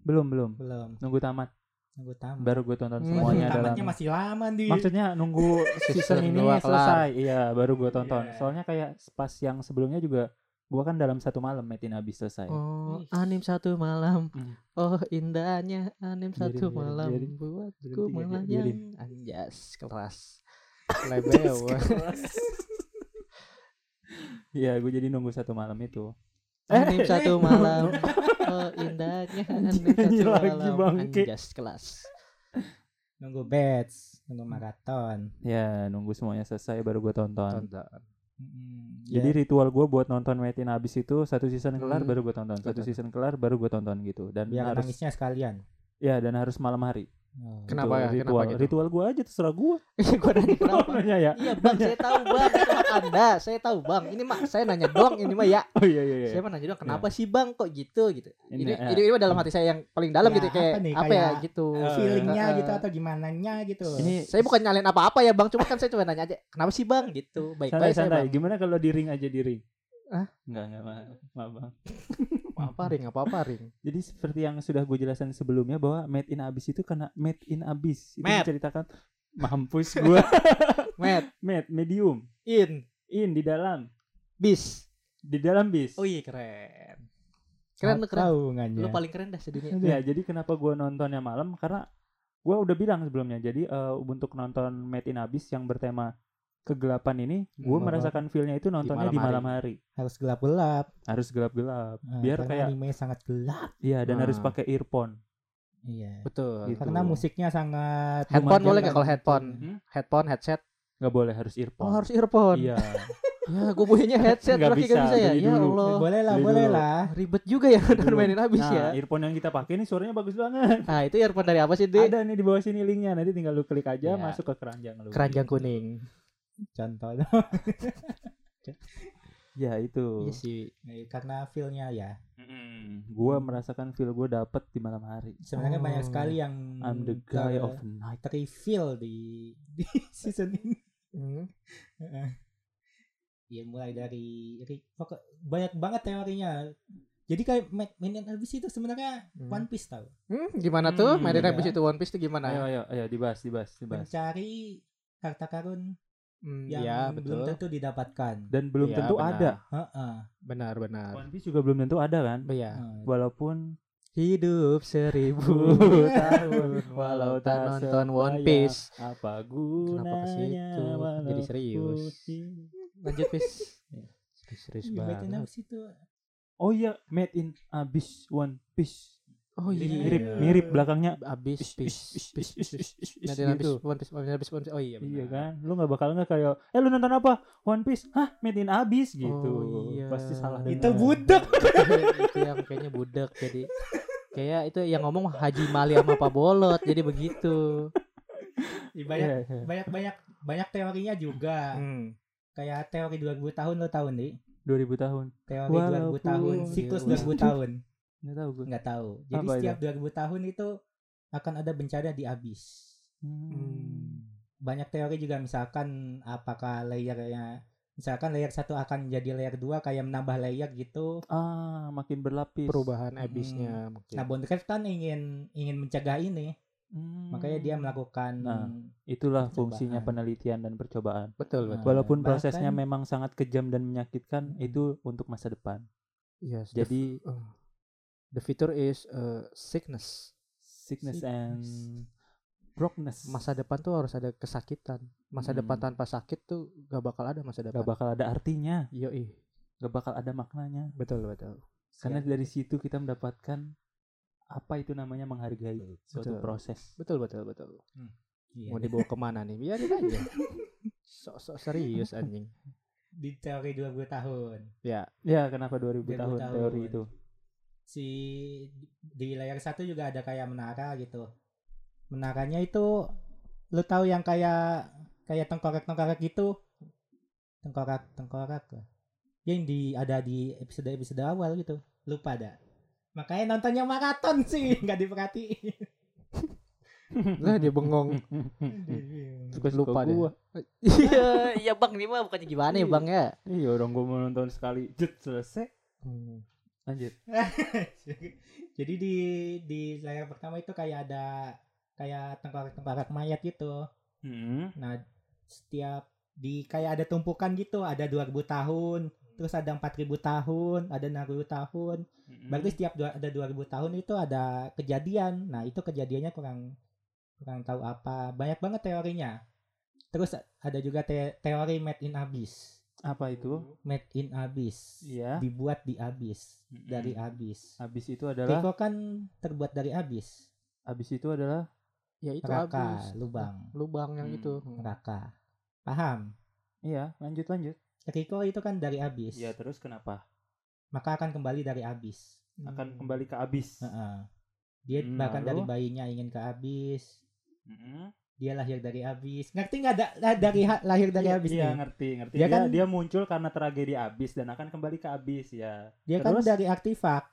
belum belum Belum. nunggu tamat Nunggu tamat. baru gue tonton Hmm. semuanya Tamatnya dalam masih lama di. maksudnya nunggu season Season ini kelar. selesai iya baru gue tonton Iya. soalnya kayak pas yang sebelumnya juga gue kan dalam satu malam metin habis selesai Oh, anim satu malam. Hmm. Oh, indahnya anim Biarin, satu biarin, malam biarin. buatku biarin. Anjas, keras. Lebeo. Iya gue jadi nunggu satu malam itu anim satu malam. Oh, indahnya anim satu lagi, malam. bangke. Anjas, kelas. Nunggu batch, nunggu maraton. ya nunggu semuanya selesai baru gue tonton Tonton. Mm, jadi ya. ritual gue buat nonton metin habis itu satu season kelar Hmm. baru gue tonton satu season kelar baru gue tonton gitu dan biar harus nangisnya sekalian. ya dan harus malam hari Oh. Kenapa ya? Itu Kenapa ritual gitu? ritual gue aja terserah gue Gua nanya kenapa? nanya ya Iya bang, saya tahu bang, anda, saya tahu bang. Ini mah saya nanya doang, ini mah ya. oh iya iya iya Saya mah nanya doang, kenapa sih bang kok gitu gitu. Ini, Ini, ya. ini, ini mah dalam hati saya yang paling dalam Ya, gitu kayak apa nih? apa ya gitu. Feelingnya Eh, gitu atau gimana nya gitu. ini Saya bukan nyalain apa-apa ya bang, cuma kan saya cuma nanya aja, kenapa sih bang gitu. Baik santai baik saya santai bang. gimana kalau di ring aja di ring Hah? Enggak, enggak, maaf, maaf bang. Apa ring, apa apa ring. Jadi seperti yang sudah gue jelaskan sebelumnya bahwa Made in Abyss itu karena Made in Abyss itu Mad. menceritakan mampus gue Matt, Made medium in, in di dalam bis. di dalam bis. Oh iya keren. Keren lu Apa keren. hubungannya? Lu paling keren dah sedunia. Ya, jadi kenapa gue nontonnya malam karena gue udah bilang sebelumnya. Jadi eh, untuk nonton Made in Abyss yang bertema kegelapan ini gue Hmm. merasakan feelnya itu nontonnya di malam malam hari Harus gelap-gelap. harus gelap-gelap Nah, biar kayak anime sangat gelap. iya dan harus Ah. pakai earphone Iya. Betul. Gitu. Karena musiknya sangat Headphone boleh nggak kalau gitu. headphone? Hmm? Headphone, headset. nggak boleh harus earphone Oh harus earphone. iya Ya gue punyanya headset Nggak bisa, bisa ya. Ya. Allah. Boleh lah, boleh lah. Ribet juga ya udah mainin habis nah ya. earphone yang kita pakai ini suaranya bagus banget Nah itu earphone dari apa sih, Di? ada nih di bawah sini linknya nanti tinggal lu klik aja Iya. masuk ke keranjang lu Keranjang kuning. Contoh. ya itu Iya sih. Eh, karena feel-nya ya. Mm-mm. gua merasakan feel gue dapet di malam hari Sebenarnya banyak Oh. sekali yang I'm the guy of night terreveal di di season ini. Heeh. ya mulai dari banyak banget teorinya. Jadi kayak Ma- Main and Abyss itu sebenarnya Hmm. One Piece tau. Hmm, gimana tuh? Hmm, Mainin iya. habis itu One Piece itu gimana? ayo ayo ayo dibahas dibahas dibahas Mencari harta karun Hmm, yang ya belum betul. tentu didapatkan. dan belum Iya, tentu benar. ada Heeh. Benar benar. One Piece juga belum tentu ada kan Iya. Walaupun Hidup seribu tahun walau tak nonton One Piece. apa Kenapa gunanya ke situ? Jadi serius. Lanjut, Pis. Serius, banget. Oh iya made in Abyss One Piece Oh Mirip- iya. mirip mirip belakangnya Abis, Is, pis, is, pis, is, pis, is, pis. is, is, Mainin habis gitu. One Piece, mainin habis One Piece. Oh iya, Iya kan, lu nggak bakal nggak kayak, eh lu nonton apa? One Piece, hah made in Abyss gitu. Oh, iya. Pasti salah itu dengar. budak. itu yang kayaknya budak jadi kayak itu yang ngomong Haji Mali sama Pak Bolot jadi begitu. banyak Iya, iya. banyak banyak banyak teorinya juga. Hmm. Kayak teori 2000 tahun lo tahu nih? 2000 tahun. Teori Walaupun 2000 tahun, siklus 2000 tahun. Nggak tahu gue. Nggak tahu. Jadi Apa itu? setiap 2000 tahun itu akan ada bencana di abis. Hmm. Banyak teori juga misalkan apakah layernya misalkan layer 1 akan jadi layer 2 kayak menambah layer gitu. Ah, makin berlapis. Perubahan abisnya mungkin. Nah, Bondcraft kan ingin ingin mencegah ini. Hmm. Makanya dia melakukan Nah, Itulah Percobaan. fungsinya penelitian dan percobaan. betul Nah, betul. Walaupun bahkan- prosesnya memang sangat kejam dan menyakitkan, Hmm. itu untuk masa depan. Yes, the Jadi uh, the future is uh, sickness. sickness Sickness. and brokenness Masa depan tuh harus ada kesakitan. Masa Hmm. depan tanpa sakit tuh gak bakal ada masa depan. gak bakal ada artinya, Yoi. gak bakal ada maknanya. Betul betul. Karena dari situ kita mendapatkan apa itu namanya menghargai suatu Betul. proses. Betul betul betul. Iya. Mau dibawa ke mana nih? Biarin aja. Sok-sok serius anjing. di teori 2000 tahun. Ya. Ya, kenapa 2000 2000 tahun, tahun. teori itu? Si di layar satu juga ada kayak menara gitu. Menaranya itu lu tahu yang kayak kayak tengkorak tengkorak gitu? Tengkorak tengkorak yang di ada di episode episode awal gitu. Lupa ada makanya nontonnya maraton sih nggak diperhatiin. Lah dia bengong. Suka lupa deh. Iya, iya Bang, ini mah bukannya gimana ya, Bang ya? Iya, orang gua mau nonton sekali, jet selesai. Lanjut. jadi di di layar pertama itu kayak ada kayak tengkorak tengkorak mayat gitu Hmm. Nah, setiap di kayak ada tumpukan gitu, ada 2000 tahun, terus ada 4000 tahun, ada 6000 tahun. Hmm. Berarti setiap dua, ada 2000 tahun itu ada kejadian. Nah, itu kejadiannya kurang kurang tahu apa. Banyak banget teorinya. Terus ada juga te- teori made in abyss. Apa itu? Made in abyss. Iya. Dibuat di abyss, Mm-mm. dari abyss. Habis itu adalah Riko kan terbuat dari abyss, habis itu adalah Ya itu neraka, habis. lubang, Lubang yang Hmm. itu. neraka. Paham? iya, lanjut lanjut. Riko itu kan dari abyss. Iya, terus kenapa? maka akan kembali dari abyss. Akan kembali ke abis. Heeh. Dia Hmm, bahkan dari lalu? bayinya ingin ke abyss. Mm-mm. Dia lahir dari abyss. Ngerti nggak da- dari ha- lahir dari Iya, abyss Iya, nih? ngerti, ngerti. Dia Dia, kan- dia muncul karena tragedi abis dan akan kembali ke abis ya. Dia kan Terus? dari artefak.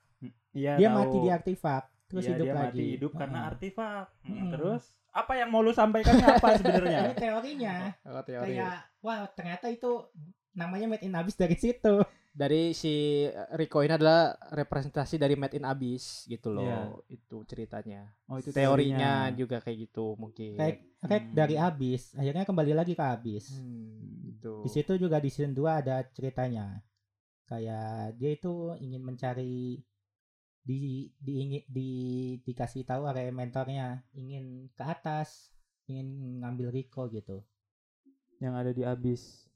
Iya, Dia tahu. mati di artefak, terus Iya, hidup dia lagi. mati hidup karena artefak. Hmm, Mm-mm. Terus apa yang mau lu sampaikan apa sebenarnya? Ini teorinya Oh, teori. kayak wah ternyata itu namanya made in abyss dari situ. Dari si Rico ini adalah representasi dari Made in Abyss gitu loh. Iya. Itu ceritanya. Oh, itu Teorinya juga kayak gitu mungkin. Kayak kayak Hmm. dari abyss, akhirnya kembali lagi ke abyss. Hmm, gitu. Di situ juga di season 2 ada ceritanya. Kayak dia itu ingin mencari di di ingin di dikasih tahu oleh mentornya ingin ke atas, ingin ngambil Rico gitu. yang ada di Abyss.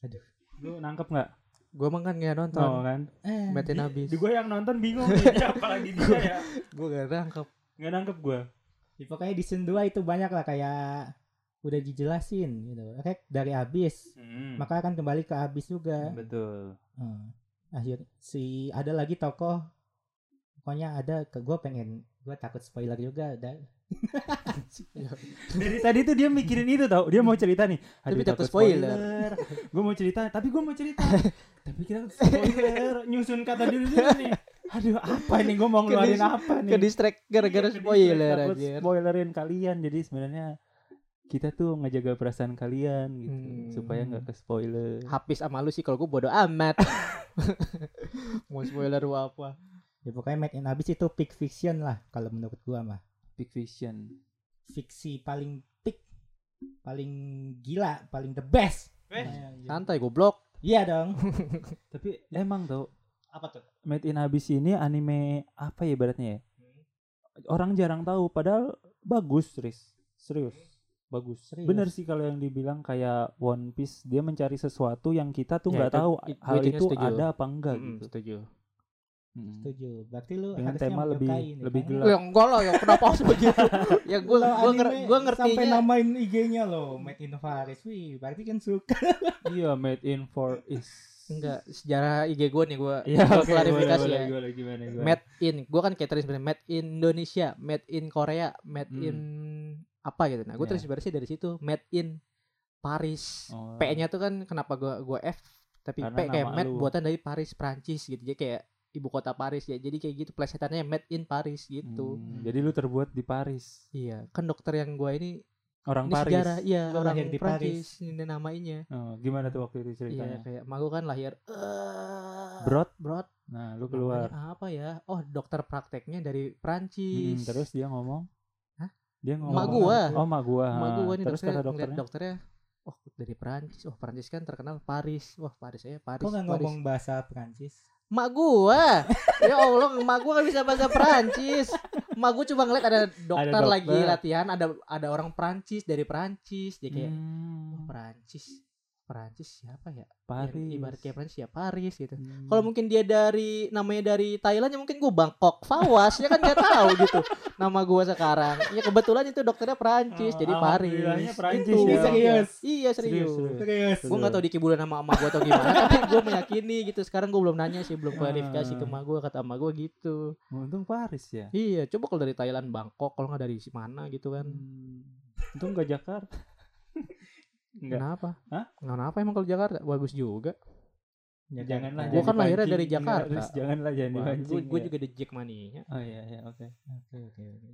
Aduh. Lu nangkep nggak? Gue emang kan nggak nonton. Oh kan. Eh, Metin habis. Di gue yang nonton bingung dia apalagi dia ya. Gue gak nangkep. Nggak nangkep gue. ya pokoknya di season 2 itu banyak lah kayak udah dijelasin gitu. Oke, dari abis. Hmm. Maka akan kembali ke abis juga. Betul. Hmm. Akhir si ada lagi tokoh pokoknya ada ke gue pengen gue takut spoiler juga ada Dari tadi tuh dia mikirin itu tau Dia mau cerita nih Tapi takut spoiler. Gue mau cerita Tapi gue mau cerita Tapi kita spoiler Nyusun kata dulu nih Aduh apa ini Gue mau ngeluarin apa nih Ke distract gara-gara Ke spoiler anjir. spoilerin kalian Jadi sebenarnya kita tuh ngejaga perasaan kalian gitu Hmm. supaya nggak ke spoiler Habis sama lu sih kalau gue bodo amat. Mau spoiler lu apa? ya pokoknya Made in Abyss itu peak fiction lah kalau menurut gua mah big vision fiksi paling peak paling gila paling the best Eh, Nah, iya. Santai goblok. Iya dong. Tapi emang tau. Apa tuh? Made in Abyss ini anime apa ya ibaratnya ya? Orang jarang tahu padahal bagus Riz. Serius. Bagus. Serius. bener sih kalau yang dibilang kayak One Piece dia mencari sesuatu yang kita tuh Ya, nggak itu- tahu hal itu itu ada apa enggak Mm, gitu. Setuju. Setuju berarti lu Dengan harusnya tema lebih- nih, lebih kan? gelap. Ya enggak lah, ya kenapa harus begitu? ya gue gue nger anime gue sampai namain IG-nya lo Made in Paris wih berarti kan suka iya Made in for is enggak sejarah IG gue nih gue Iya, gua oke, klarifikasi boleh, ya. boleh, boleh, gimana, gimana. Made in, gue kan kayak sebenarnya Made in Indonesia, Made in Korea, Made Hmm. in apa gitu. Nah, gue Ya. terus dari situ, Made in Paris. Oh. P-nya tuh kan kenapa gue gue F tapi Karena P kayak lu. buatan dari Paris Prancis gitu. Jadi kayak ibu kota Paris ya. Jadi kayak gitu plesetannya Made in Paris gitu. Hmm, jadi lu terbuat di Paris Iya, kan dokter yang gue ini orang ini Paris sejarah iya Lu orang lahir di Prancis ini namanya. Oh, gimana tuh waktu itu Iya, ceritanya kayak magu kan lahir eh Brot Brot nah lu keluar Namanya apa ya? Oh, dokter prakteknya dari Hmm, Prancis. terus dia ngomong Hah? dia ngomong Mak gua. oh mak gua Emak gua nih terus dokternya, kata dokternya dokternya Oh dari Prancis, oh Prancis kan terkenal Paris, wah Paris ya Paris. kok nggak Paris. ngomong bahasa Prancis Mak gua, ya Allah, mak gua gak bisa bahasa Prancis. Mak gua coba ngeliat ada dokter, dokter. lagi latihan, ada ada orang Prancis dari Prancis, dia kayak Hmm, oh, Prancis, Prancis siapa ya? Paris ibarat kayak Prancis ya Paris gitu. Hmm. Kalau mungkin dia dari namanya dari Thailand ya mungkin gue Bangkok Fawas ya kan nggak tahu gitu nama gue sekarang ya kebetulan itu dokternya Perancis Oh, jadi Paris alhamdulillahnya Perancis Itu. ya. Serius? iya Serius, serius, serius. serius gue nggak tahu dikibulan sama emak gue atau gimana tapi gue meyakini gitu sekarang gue belum nanya sih belum klarifikasi ke Ah. emak gue kata emak gue gitu untung Paris ya iya coba kalau dari Thailand Bangkok kalau nggak dari mana gitu kan Hmm, untung gak Jakarta Enggak. kenapa Hah? kenapa emang kalau Jakarta bagus juga Ya, janganlah Gua jangan kan lahirnya dari Jakarta. Enggak, Riz, janganlah jangan gue dipancing gue ya. juga di Jack Mania oh iya iya oke Oke oke oke.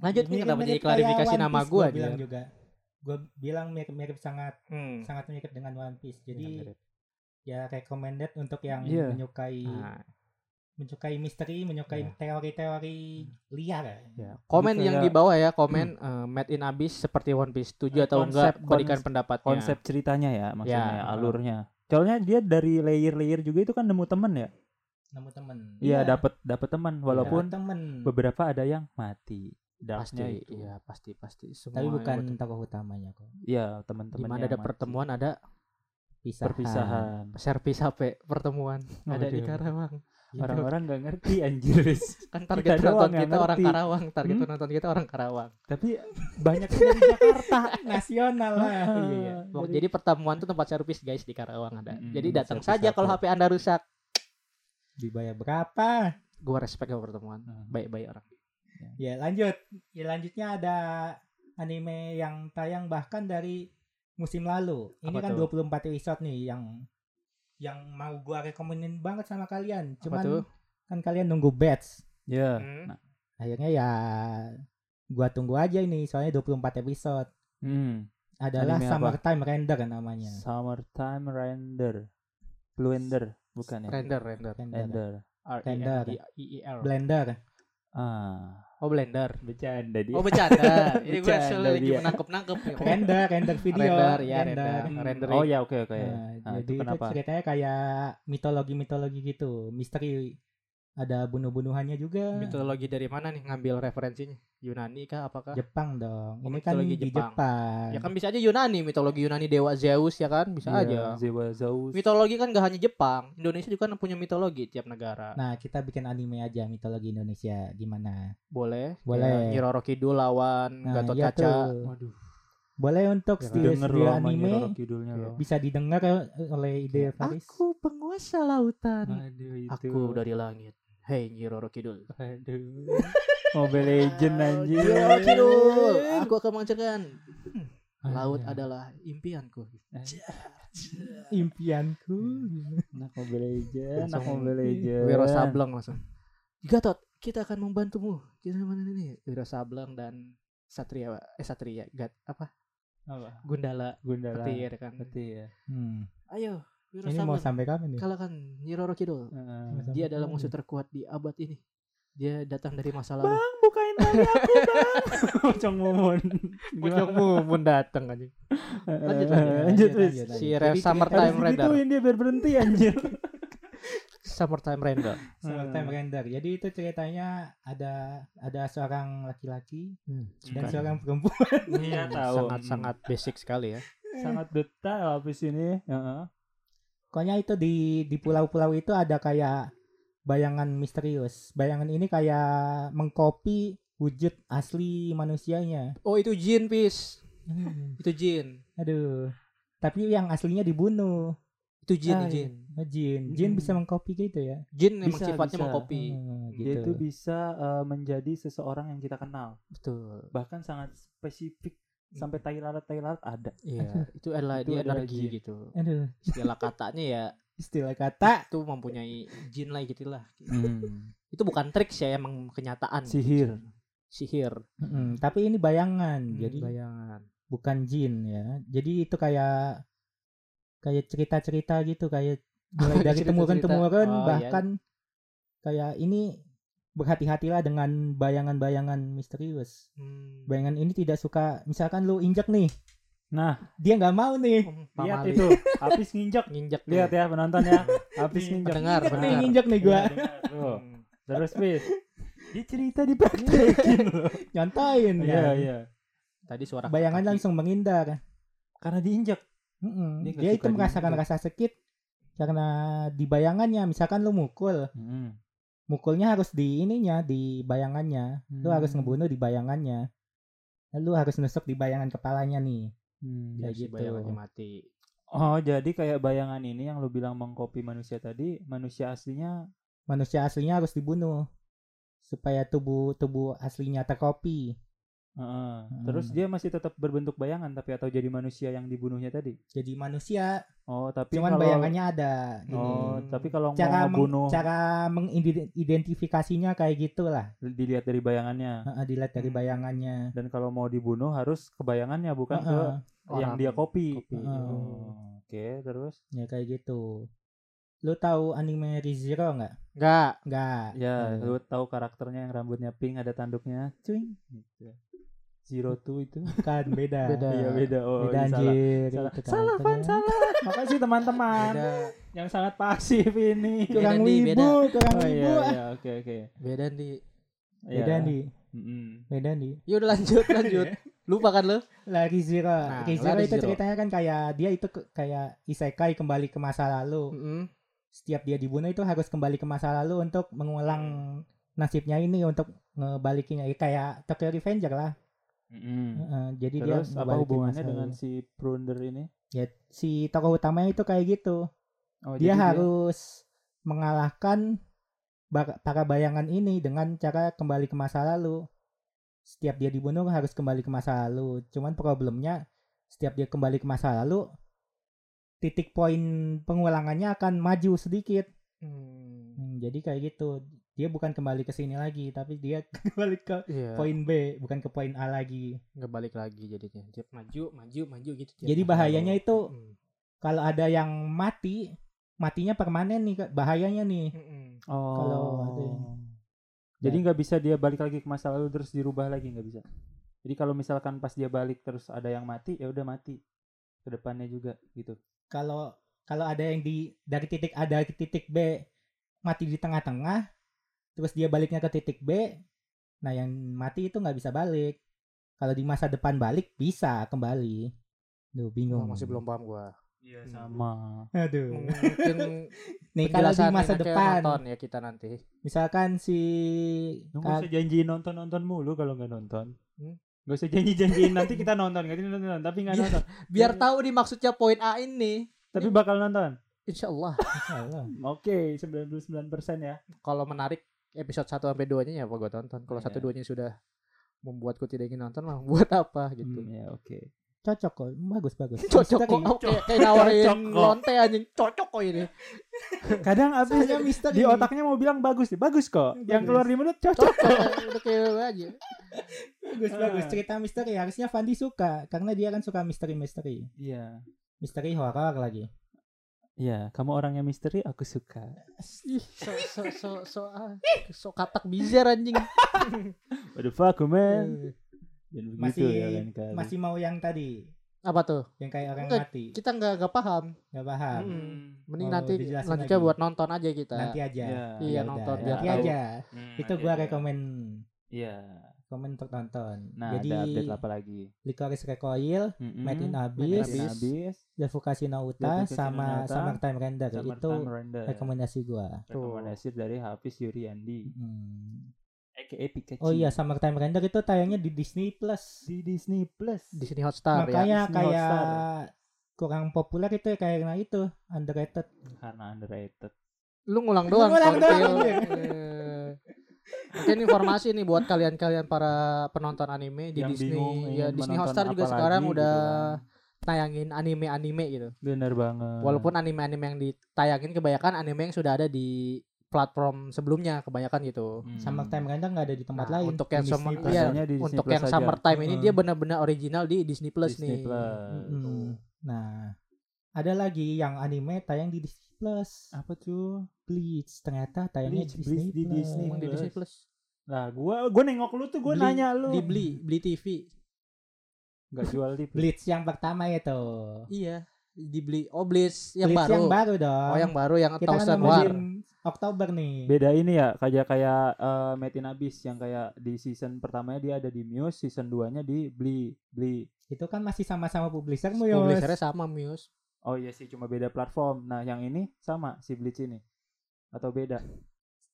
lanjut nih kenapa jadi klarifikasi nama gue gua bilang juga. Gue bilang mirip-mirip sangat Hmm. sangat mirip dengan One Piece. Jadi Mirip. ya recommended untuk yang Iya. menyukai Nah, menyukai misteri, menyukai Iya. teori-teori liar. ya. Komen Jadi yang kayak- di bawah ya, komen eh, Made in Abyss seperti One Piece setuju atau enggak Konsep- berikan kons- pendapatnya. konsep ceritanya ya maksudnya Ya. ya, alurnya soalnya dia dari layer-layer juga itu kan nemu temen ya Nemu temen. iya dapat dapat teman walaupun temen. beberapa ada yang mati pasti itu iya pasti pasti semua Tapi bukan tokoh utamanya kok. iya di teman-teman mana yang ada mati. pertemuan ada Pisahan. perpisahan servis HP pertemuan ada di. Karawang Gitu. Orang-orang nggak ngerti anjir kan kita target penonton yang kita orang. Karawang target Hmm? penonton kita orang Karawang tapi banyak yang dari Jakarta Nasional lah. iya, iya. Pok- jadi pertemuan tuh tempat servis guys di Karawang ada Mm-mm, jadi datang servis saja kalau HP. Anda rusak Dibayar berapa? gua respect sama pertemuan Hmm. baik-baik orang Ya lanjut. Ya lanjutnya ada anime yang tayang bahkan dari musim lalu. Ini Apa kan tuh? 24 episode nih yang yang mau gua rekomenin banget sama kalian. Apa Cuman tuh? kan kalian nunggu batch. ya Hmm. Akhirnya ya gua tunggu aja ini soalnya 24 episode. hmm. Adalah Anime apa? Summertime Render namanya. summertime render blender bukan ya render render Render. render R E. N D E R Blender. ah oh blender. Bercanda dia. Oh bercanda. Ini gue Bercanda lagi menangkap nangkep Render, render video. render ya render. Hmm. rendering. Oh ya oke oke. Nah, Nah, jadi itu itu, kenapa? ceritanya kayak mitologi-mitologi gitu, misteri ada bunuh-bunuhannya juga. Mitologi dari mana nih ngambil referensinya? Yunani kah apakah? Jepang dong. Ini kan mitologi di Jepang. Jepang. Ya kan bisa aja Yunani, mitologi Yunani dewa Zeus ya kan, bisa aja. Iya, Zewa Zeus. Mitologi kan gak hanya Jepang, Indonesia juga kan punya mitologi tiap negara. Nah, kita bikin anime aja mitologi Indonesia gimana? Boleh. Boleh. Nyi Roro Kidul lawan Nah, Gatot iya Kaca. tuh. Waduh, Boleh untuk Ya, studio studio anime loh. bisa didengar oleh ide Faris. Aku penguasa lautan. Aduh itu. Aku dari langit. Hei Nyi Roro Kidul. Aduh. Mobile Legend anjir. Nyi Roro Kidul. Aku akan mengatakan laut Aduh. adalah impianku. impianku. Anak Mobile Legend, Langsung Mobile Legend. Wiro Sableng langsung. Gatot, kita akan membantumu. Kita mana ini? Wiro Sableng dan Satria eh Satria Gat apa? Apa? Gundala Gundala. petir kan. Petir. Hmm. Ayo, Wiro Ini mau sampai kapan nih? kalahkan Nyi Roro Kidul. Heeh. Sampai Dia adalah musuh terkuat di abad ini. Dia datang dari masa lalu. Bang, bukain tali aku, Bang. Pocong Mumun. Pocongmu pun datang aja. Lanjut, lanjut, lanjut, lanjut, Wis. lanjut. Si Rev Summertime Render. digituin dia biar berhenti anjir. Summertime Render. Summertime Render. Jadi itu ceritanya ada ada seorang laki-laki dan Suka. seorang perempuan. Iya, tahu. Sangat sangat basic sekali ya. Sangat detail habis ini. Heeh. Pokoknya itu di di pulau-pulau itu ada kayak bayangan misterius. Bayangan ini kayak mengcopy wujud asli manusianya. Oh itu Jin, Pis. Itu Jin. Aduh. Tapi yang aslinya dibunuh. Itu Jin, Ah, Jin. Oh, Jin. Jin Hmm. bisa mengcopy gitu ya. Jin memang Bisa, sifatnya bisa. mengcopy. Hmm, Dia gitu. itu bisa eh, menjadi seseorang yang kita kenal. Betul. Bahkan sangat spesifik sampai tai lalat tai lalat ada. Iya, itu adalah Itu dia adalah energi gitu. Aduh, Istilah katanya ya istilah kata itu mempunyai jin lah gitu lah. Hmm. Itu bukan trik ya emang kenyataan. Sihir. Sihir. Mm, tapi ini bayangan. Hmm, jadi bayangan. bukan jin ya. Jadi itu kayak kayak cerita-cerita gitu kayak mulai dari temurun-temurun Oh, iya. bahkan kayak ini berhati-hatilah dengan bayangan-bayangan misterius. Hmm. Bayangan ini tidak suka misalkan lu injek nih, Nah, dia nggak mau nih. Pak lihat Mali itu. Habis nginjek. nginjek. Lihat ya penonton ya. Habis nginjek. Pendengar, Injek nih, pendengar. injek nih gua. Iya, dengar. Tuh. Hmm. Terus bis. Dia cerita dipraktekin loh. Nyontoin Iya, kan. iya. Tadi suara Bayangan kaki. langsung menghindar. Karena diinjek. Dia nggak Dia suka itu merasakan diinjak. rasa sakit karena di bayangannya misalkan lu mukul, Hmm. Mukulnya harus di ininya, di bayangannya. Lu harus Hmm. ngebunuh di bayangannya. Lu harus nusuk di bayangan kepalanya nih. Hmm. Kayak gitu. bayangannya mati. Oh, jadi kayak bayangan ini yang lu bilang mengcopy manusia tadi, manusia aslinya Manusia aslinya harus dibunuh supaya tubuh tubuh aslinya terkopi. Heeh. Hmm. Terus dia masih tetap berbentuk bayangan tapi atau jadi manusia yang dibunuhnya tadi. Jadi manusia, Oh, tapi cuman kalau bayangannya ada. Ini. Oh, tapi kalau cara mau meng- ngebunuh cara mengidentifikasinya kayak gitulah. dilihat dari bayangannya. Heeh, dilihat dari Hmm. bayangannya. Dan kalau mau dibunuh harus ke bayangannya bukan ke Heeh, yang Orang. dia copy. Copy. Heeh. Oh, Oke, terus ya kayak gitu. Lu tahu anime ReZero nggak? Enggak. Nggak. ya Hmm. lu tahu karakternya yang rambutnya pink ada tanduknya, cuing gitu. Zero two itu. Kan beda. Beda. Iya beda. Oh, beda iya, salah. anjir. Salah, itu salah Van, salah. Makasih teman-teman Beda. yang sangat pasif ini. Kurang Beda, Di, wibu, beda. kurang Oh wibu. iya, iya, oke oke. Beda di. Beda Iya. nih, Mm-mm. beda nih. Ya udah lanjut, lanjut. Lupa kan lu? Lah ReZero. Nah, ReZero lah itu ceritanya kan kayak dia itu ke- kayak isekai kembali ke masa lalu. Mm-mm. Setiap dia dibunuh itu harus kembali ke masa lalu untuk mengulang nasibnya ini untuk ngebalikinnya Ya, kayak Tokyo Revenger lah. Mm-mm. Heeh, jadi Terus dia apa hubungannya dengan si Prunder ini? ya si tokoh utamanya itu kayak gitu. Oh, dia harus mengalahkan ba- para bayangan ini dengan cara kembali ke masa lalu. Setiap dia dibunuh harus kembali ke masa lalu. Cuman problemnya setiap dia kembali ke masa lalu titik poin pengulangannya akan maju sedikit. Hmm. Hmm, jadi kayak gitu. Dia bukan kembali ke sini lagi, tapi dia kembali ke Iya. poin B, bukan ke poin A lagi. nggak balik lagi jadinya. Dia maju, maju, maju gitu. Jadi bahayanya lalu. itu Mm. kalau ada yang mati, matinya permanen nih, bahayanya nih. Oh. Kalau ada yang- Jadi nggak bisa dia balik lagi ke masa lalu terus dirubah lagi nggak bisa. Jadi kalau misalkan pas dia balik terus ada yang mati ya udah mati ke depannya juga gitu. kalau kalau ada yang di dari titik A dari titik B mati di tengah-tengah terus dia baliknya ke titik B nah yang mati itu nggak bisa balik kalau di masa depan balik bisa kembali Duh bingung Oh, masih belum paham gua. Iya sama. aduh Mungkin nih kalau di masa depan nonton ya kita nanti. misalkan si Lu gak usah janji nonton nonton mulu kalau nggak nonton. Hmm? Gak usah janji janjiin nanti kita nonton, nanti kita nonton, tapi nggak Iya. nonton. Biar tahu nih maksudnya poin A ini. Tapi bakal nonton. Insya Allah. Allah. Oke, 99% ya. Kalau menarik episode 1 sampai 2-nya ya apa gua tonton. Kalau satu 2-nya sudah membuatku tidak ingin nonton mah buat apa gitu. Hmm, ya oke. cocok kok bagus bagus Cocok kok kayak kayak nawarin Cocok kok. lonte anjing. Cocok kok ini. Kadang abis Soalnya misteri. di otaknya mau bilang bagus nih, bagus kok. Yang keluar di mulut cocok. Cocok udah kayak aja. bagus bagus cerita misteri harusnya Fandi suka karena dia kan suka misteri misteri Iya. misteri horor lagi Iya, kamu orang yang misteri, aku suka. Ih, so so so so ah, so katak bizar anjing. Waduh, fuck man. Eh, masih ya lain kali. masih mau yang tadi Apa tuh? yang kayak orang Enggak, mati Kita nggak nggak paham. nggak paham Hmm. Mending Mau nanti lanjutnya lagi? buat nonton aja kita. nanti aja Iya. Iya, Ya nonton, nanti tahu. aja Hmm, itu nanti gua aja. rekomen Iya. Rekomen untuk nonton Nah, jadi ada update apa lagi? Licorice Recoil Mm-mm. Made in Made in Abyss Abyss. Habis. Defukasi no Uta sama Uta, Summertime Render itu Summertime Render. rekomendasi gua Rekomendasi dari Hafiz Yuri Andi. Hmm. AKA Pikachu. oh iya Summertime Render itu tayangnya di Disney Plus di Disney Plus. Disney Hotstar ya. makanya kayak Hotstar. kurang populer itu ya kayak nah itu underrated Karena underrated. Lu ngulang Lu doang ngulang kontil. doang, iya. Eh. Mungkin informasi nih buat kalian-kalian para penonton anime di Yang Disney. bingung Ya Disney Hotstar juga sekarang lagi udah gitu kan. tayangin anime-anime gitu. Bener banget. Walaupun anime-anime yang ditayangin kebanyakan anime yang sudah ada di platform sebelumnya kebanyakan gitu. Hmm. Summertime Render nggak ada di tempat Nah, lain untuk yang Disney summer- Plus. Biasanya di Disney Untuk Plus yang aja. summertime ini Heeh. dia benar-benar original di Disney Plus Disney nih. Plus. Mm. nah ada lagi yang anime tayang di Disney Plus Apa tuh? Bleach ternyata tayangnya Bleach, di Disney Bleach di Plus. Disney Emang di Plus. Disney Plus. Nah, gua gua nengok lu tuh gua Beli- nanya lu. Dibeli, beli TV. Enggak jual di Bleach yang pertama itu Iya, dibeli. Oh, Blitz yang Bleach baru. yang baru dong Oh, yang baru yang kita kan Thousand War. ngomongin Oktober nih Beda ini ya, kayak kayak eh, Made in Abyss yang kayak di season pertamanya dia ada di Muse, season 2-nya di Bli Bli. itu kan masih sama-sama publisher mu Yos. Publishernya sama Muse. Oh iya sih, cuma beda platform. Nah, yang ini sama si Bleach ini. Atau beda?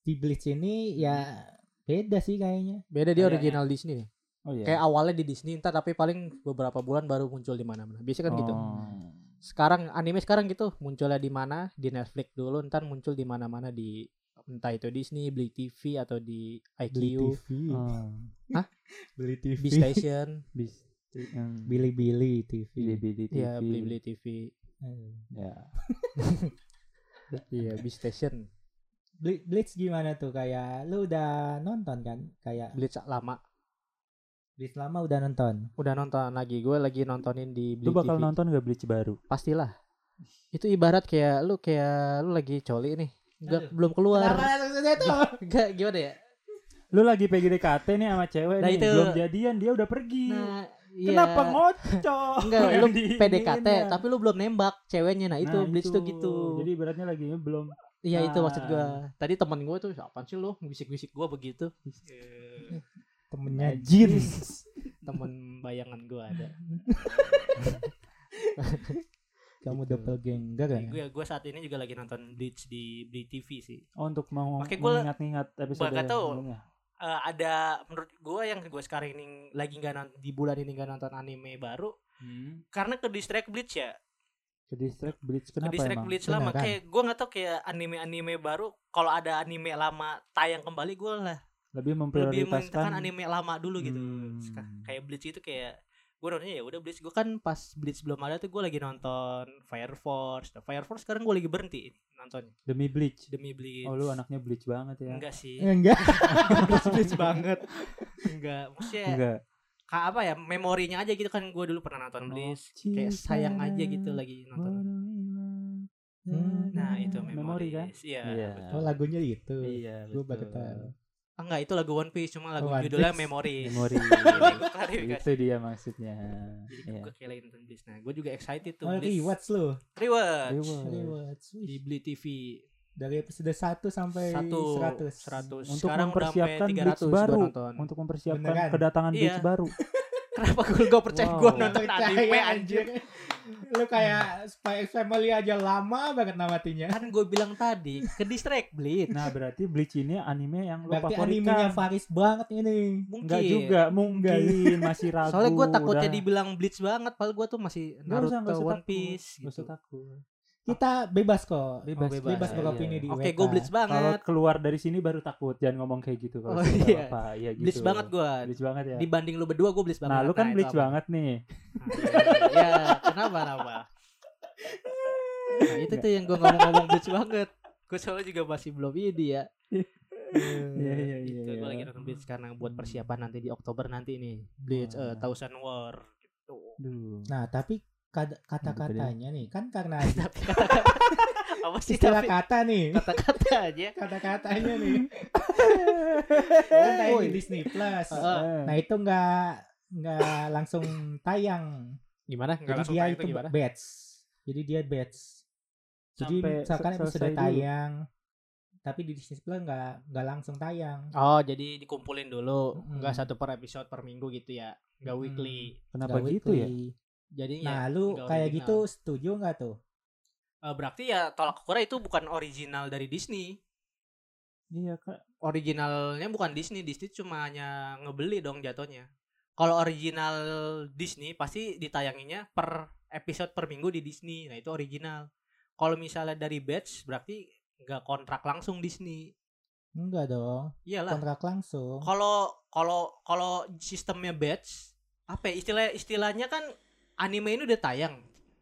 di Bleach ini ya beda sih kayaknya Beda dia Kayaknya. original Disney nih. Oh iya. Kayak awalnya di Disney, entar tapi paling beberapa bulan baru muncul di mana-mana. Biasanya kan gitu. Oh. Sekarang anime sekarang gitu, munculnya di mana? Di Netflix dulu, ntar muncul di mana-mana di entah itu Disney, Beli TV atau di beli IQ, TV Oh. beli TV B Station, Bis. Hmm. Billy-Billy TV Bili-bili TV. iya beli beli TV, Eh. Ya. iya B Station, Bleach gimana tuh kayak lu udah nonton kan kayak Bleach lama. Bleach lama udah nonton Udah nonton lagi, gue lagi nontonin di Lu Beli bakal TV. nonton gak Bleach baru? Pastilah. Itu ibarat kayak lu kayak lu lagi coli nih, nggak Aduh. belum keluar. maksudnya itu Enggak gimana ya? Lu lagi PDKT nih sama cewek Nah, nih, itu- belum jadian dia udah pergi. Nah, iya. Kenapa ngocok? Enggak, lu? PDKT tapi lu belum nembak ceweknya. Nah, itu Nah, Bleach tuh gitu. Jadi ibaratnya lagi belum Iya itu maksud Ah. gua. Tadi teman gua tuh apaan sih lu bisik-bisik gua begitu. temennya jin. Temen bayangan gua ada. kamu Gitu. doppelganger ya Gue gua saat ini juga lagi nonton Bleach di Bli TV sih. Oh, untuk mau mengingat-ingat episode Gua gak tahu. Eh, ada menurut gua yang gua sekarang ini lagi nggak nonton di bulan ini nggak nonton anime baru Hmm. karena ke distract Bleach ya. Ke distract Bleach Ke kenapa distract emang? Bleach lama Beneran? kayak gua nggak tahu kayak anime-anime baru kalau ada anime lama tayang kembali gua lah Lebih lebih memprioritaskan mentekan anime lama dulu gitu. Hmm. Kayak Bleach itu kayak gue nontonnya ya udah Bleach gue kan pas Bleach belum ada tuh gue lagi nonton Fire Force. Nah, Fire Force sekarang gue lagi berhenti nontonnya demi Bleach. demi Bleach. Oh, lu anaknya Bleach banget ya. enggak sih. Eh, enggak Bleach banget. Enggak. Maksudnya Enggak. Ka apa ya memorinya aja gitu kan gue dulu pernah nonton Bleach. kayak sayang aja gitu lagi nonton. Hmm. Nah, itu Memori kan? Iya. Iya. oh lagunya itu Iya, gue tahu Ah, enggak, itu lagu One Piece cuma lagu Oh, One judulnya. Memori. Memori. Itu dia maksudnya. Jadi Iya. gue kayak nonton Bleach. Nah, gue juga excited tuh oh lu Rewatch. Rewatch. rewatch Di TV. Dari episode 1 sampai Satu 100. 100. Untuk Sekarang udah sampai mempersiapkan 300 Bleach gua baru. nonton. Untuk mempersiapkan Beneran? kedatangan Iya. Bleach baru. Kenapa gue gak percaya Wow. gue nonton Percaya, anime anjir? Lu kayak Spy X Family aja lama banget namatinya. Kan gue bilang tadi ke distract Bleach. Nah, berarti Bleach ini anime yang lo Berarti animenya favoritkan. Faris banget ini. Mungkin. Enggak juga, mungkin masih ragu. Soalnya gue takutnya udah. dibilang Bleach banget, padahal gue tuh masih Naruto, usah, nggak usah One takut. Piece Nggak usah gitu. takut. Kita bebas kok. Bebas, bebas. Bebas Iya, beropini di Oke, WK. gue Bleach Kalau banget. keluar dari sini baru takut, jangan ngomong kayak gitu kalau Oh, iya. apa-apa. Iya gitu. Bleach banget gue. Bleach banget ya. Dibanding lu berdua gue Bleach banget. Nah, lu kan Bleach apa? banget nih. ya, kenapa kenapa? Nah, itu tuh yang gue ngomong-ngomong Bleach banget. Gue soalnya juga masih belum ini ya. Iya, iya, iya, Itu gue iya. lagi nonton Bleach karena buat persiapan nanti di Oktober nanti nih. Bleach eh, Oh. Thousand War gitu. Duh. Nah, tapi kata-katanya nih kan karena apa sih istilah tapi kata nih. kata-kata aja. Kata-katanya nih. kan tayang di Woi. Disney Plus. Nah, itu nggak nggak langsung tayang. Gimana? Enggak Jadi langsung dia tayang itu itu gimana? batch. Jadi dia batch. Jadi Sampai misalkan selesai dulu. tayang, tapi di Disney Plus nggak nggak langsung tayang. Oh, jadi dikumpulin dulu. Mm-mm. Enggak satu per episode per minggu gitu ya. Enggak Mm-mm. weekly. Kenapa Nggak gitu ya? Jadi Nah, ya lu kayak original. gitu setuju nggak tuh? Eh, berarti ya tolak ukur itu bukan original dari Disney. Iya, Kak. Originalnya bukan Disney, Disney cuma hanya ngebeli dong jatuhnya. Kalau original Disney pasti ditayanginya per episode per minggu di Disney. Nah, itu original. Kalau misalnya dari batch berarti nggak kontrak langsung Disney. Enggak dong. Iyalah. Kontrak langsung. Kalau kalau kalau sistemnya batch apa ya, istilah istilahnya kan anime ini udah tayang.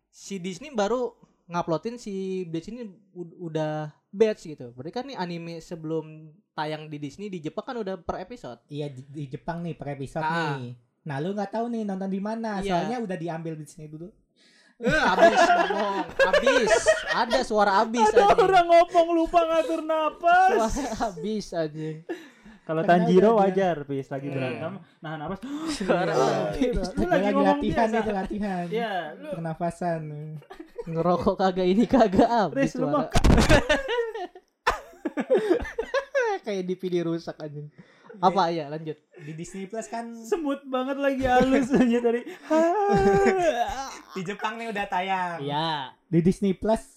Si Disney baru nguploadin si Bleach ini ud- udah batch gitu. Berarti kan nih anime sebelum tayang di Disney di Jepang kan udah per episode. Iya di, di Jepang nih per episode Ah. nih. Nah, lu nggak tahu nih nonton di mana. Iya. Soalnya udah diambil di Disney dulu. Eh, abis ngomong, abis. Ada suara abis Ada anjing. orang ngomong lupa ngatur napas. Suara abis anjing. Kalau Tanjiro wajar, Pis lagi Iya. berantem, nahan napas. Lu lagi latihan biasa. itu latihan. Iya, lu Pernafasan. Ngerokok kagak ini kagak abis Riz, lu mau Kayak DVD rusak anjing. Apa ya lanjut. Di Disney Plus kan semut banget lagi halus aja tadi. di Jepang nih udah tayang. Iya. Di Disney Plus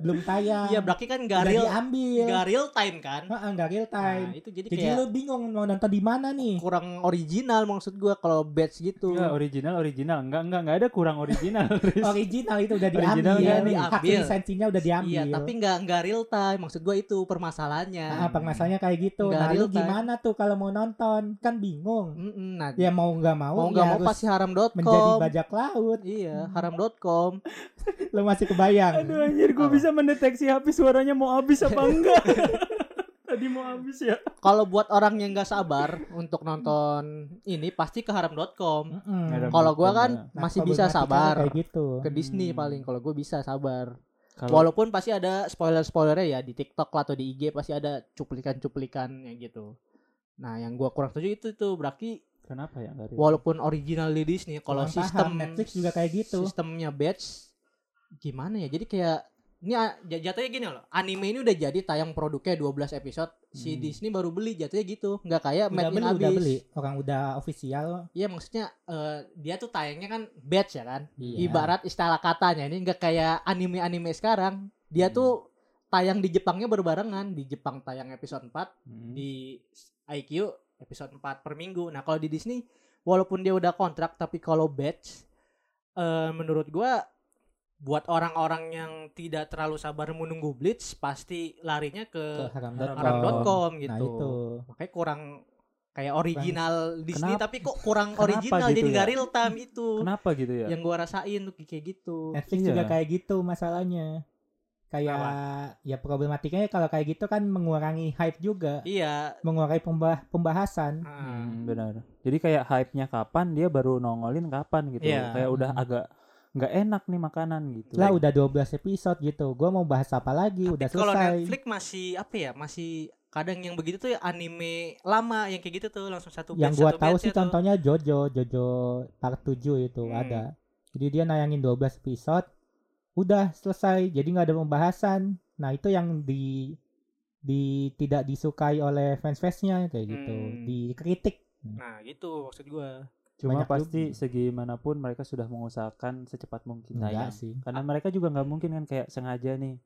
belum tayang. Iya berarti kan udah real diambil. nggak real time kan. Heeh, nggak real time. Nah, itu jadi, Jadi kayak lu bingung mau nonton di mana nih? kurang original maksud gua kalau batch gitu. Enggak original original. Enggak enggak enggak ada kurang original. Original itu udah Original diambil. udah Hak diambil. lisensinya udah diambil. Iya, tapi nggak nggak real time. Maksud gua itu permasalahannya. Nah, permasalahannya kayak gitu. Nggak Nah, lu real time. gimana tuh kalau mau nonton? Kan bingung. Mm-mm, nah, Ya mau nggak mau, mau ya nggak mau harus pasti haram.com. menjadi bajak laut. Iya, haram.com. Lu masih kebayang? Aduh anjir gue Apa? bisa mendeteksi HP suaranya mau habis apa enggak. Tadi mau habis ya. Kalau buat orang yang nggak sabar untuk nonton ini pasti ke haram.com. Kalau gua kan Nah, masih bisa sabar kayak gitu. ke Disney Hmm. paling. Kalau gue bisa sabar. Kalau Walaupun pasti ada spoiler-spoilernya ya di TikTok lah atau di IG pasti ada cuplikan-cuplikannya gitu. Nah, yang gua kurang setuju itu tuh berarti kenapa ya enggak walaupun original di Disney kalau paham, sistem Netflix juga kayak gitu. Sistemnya batch gimana ya? Jadi kayak ini jatuhnya gini loh. Anime ini udah jadi tayang produknya 12 episode. Si Hmm. Disney baru beli jatuhnya gitu. Nggak kayak Udah Made in beli, udah Abyss. beli. Orang udah official. Iya maksudnya eh, dia tuh tayangnya kan batch ya kan. Iya. Ibarat istilah katanya ini nggak kayak anime-anime sekarang. Dia Hmm. tuh tayang di Jepangnya berbarengan. Di Jepang tayang episode 4, Hmm. di IQ episode 4 per minggu. Nah, kalau di Disney walaupun dia udah kontrak tapi kalau batch eh menurut gua buat orang-orang yang tidak terlalu sabar menunggu Blitz pasti larinya Ke ke haram.com. haram.com gitu. Nah itu. Makanya kurang kayak original Disney Kenapa- tapi kok kurang kenapa original gitu jadi ya? nggak real time itu. Kenapa gitu ya? Yang gua rasain tuh kayak gitu. Netflix Iya. juga kayak gitu masalahnya. Kayak ya problematikanya kalau kayak gitu kan mengurangi hype juga, Iya. mengurangi pembah- pembahasan. ah. Hmm, benar. Jadi kayak hype-nya kapan dia baru nongolin kapan gitu. Iya. Kayak udah Hmm. agak nggak enak nih makanan gitu. Lah udah 12 episode gitu. Gua mau bahas apa lagi? Tapi udah kalau selesai. Netflix masih apa ya? Masih kadang yang begitu tuh ya anime lama yang kayak gitu tuh langsung satu Yang gua satu tahu sih ya tuh. contohnya Jojo, Jojo part 7 itu Hmm. ada. Jadi dia nayangin 12 episode. Udah selesai. Jadi nggak ada pembahasan. Nah itu yang di di tidak disukai oleh fans-fansnya kayak gitu, Hmm. dikritik. Nah, gitu maksud gua. Cuma Banyak pasti juga. segimanapun mereka sudah mengusahakan secepat mungkin Enggak tayang. sih. Karena mereka juga nggak mungkin kan kayak sengaja nih.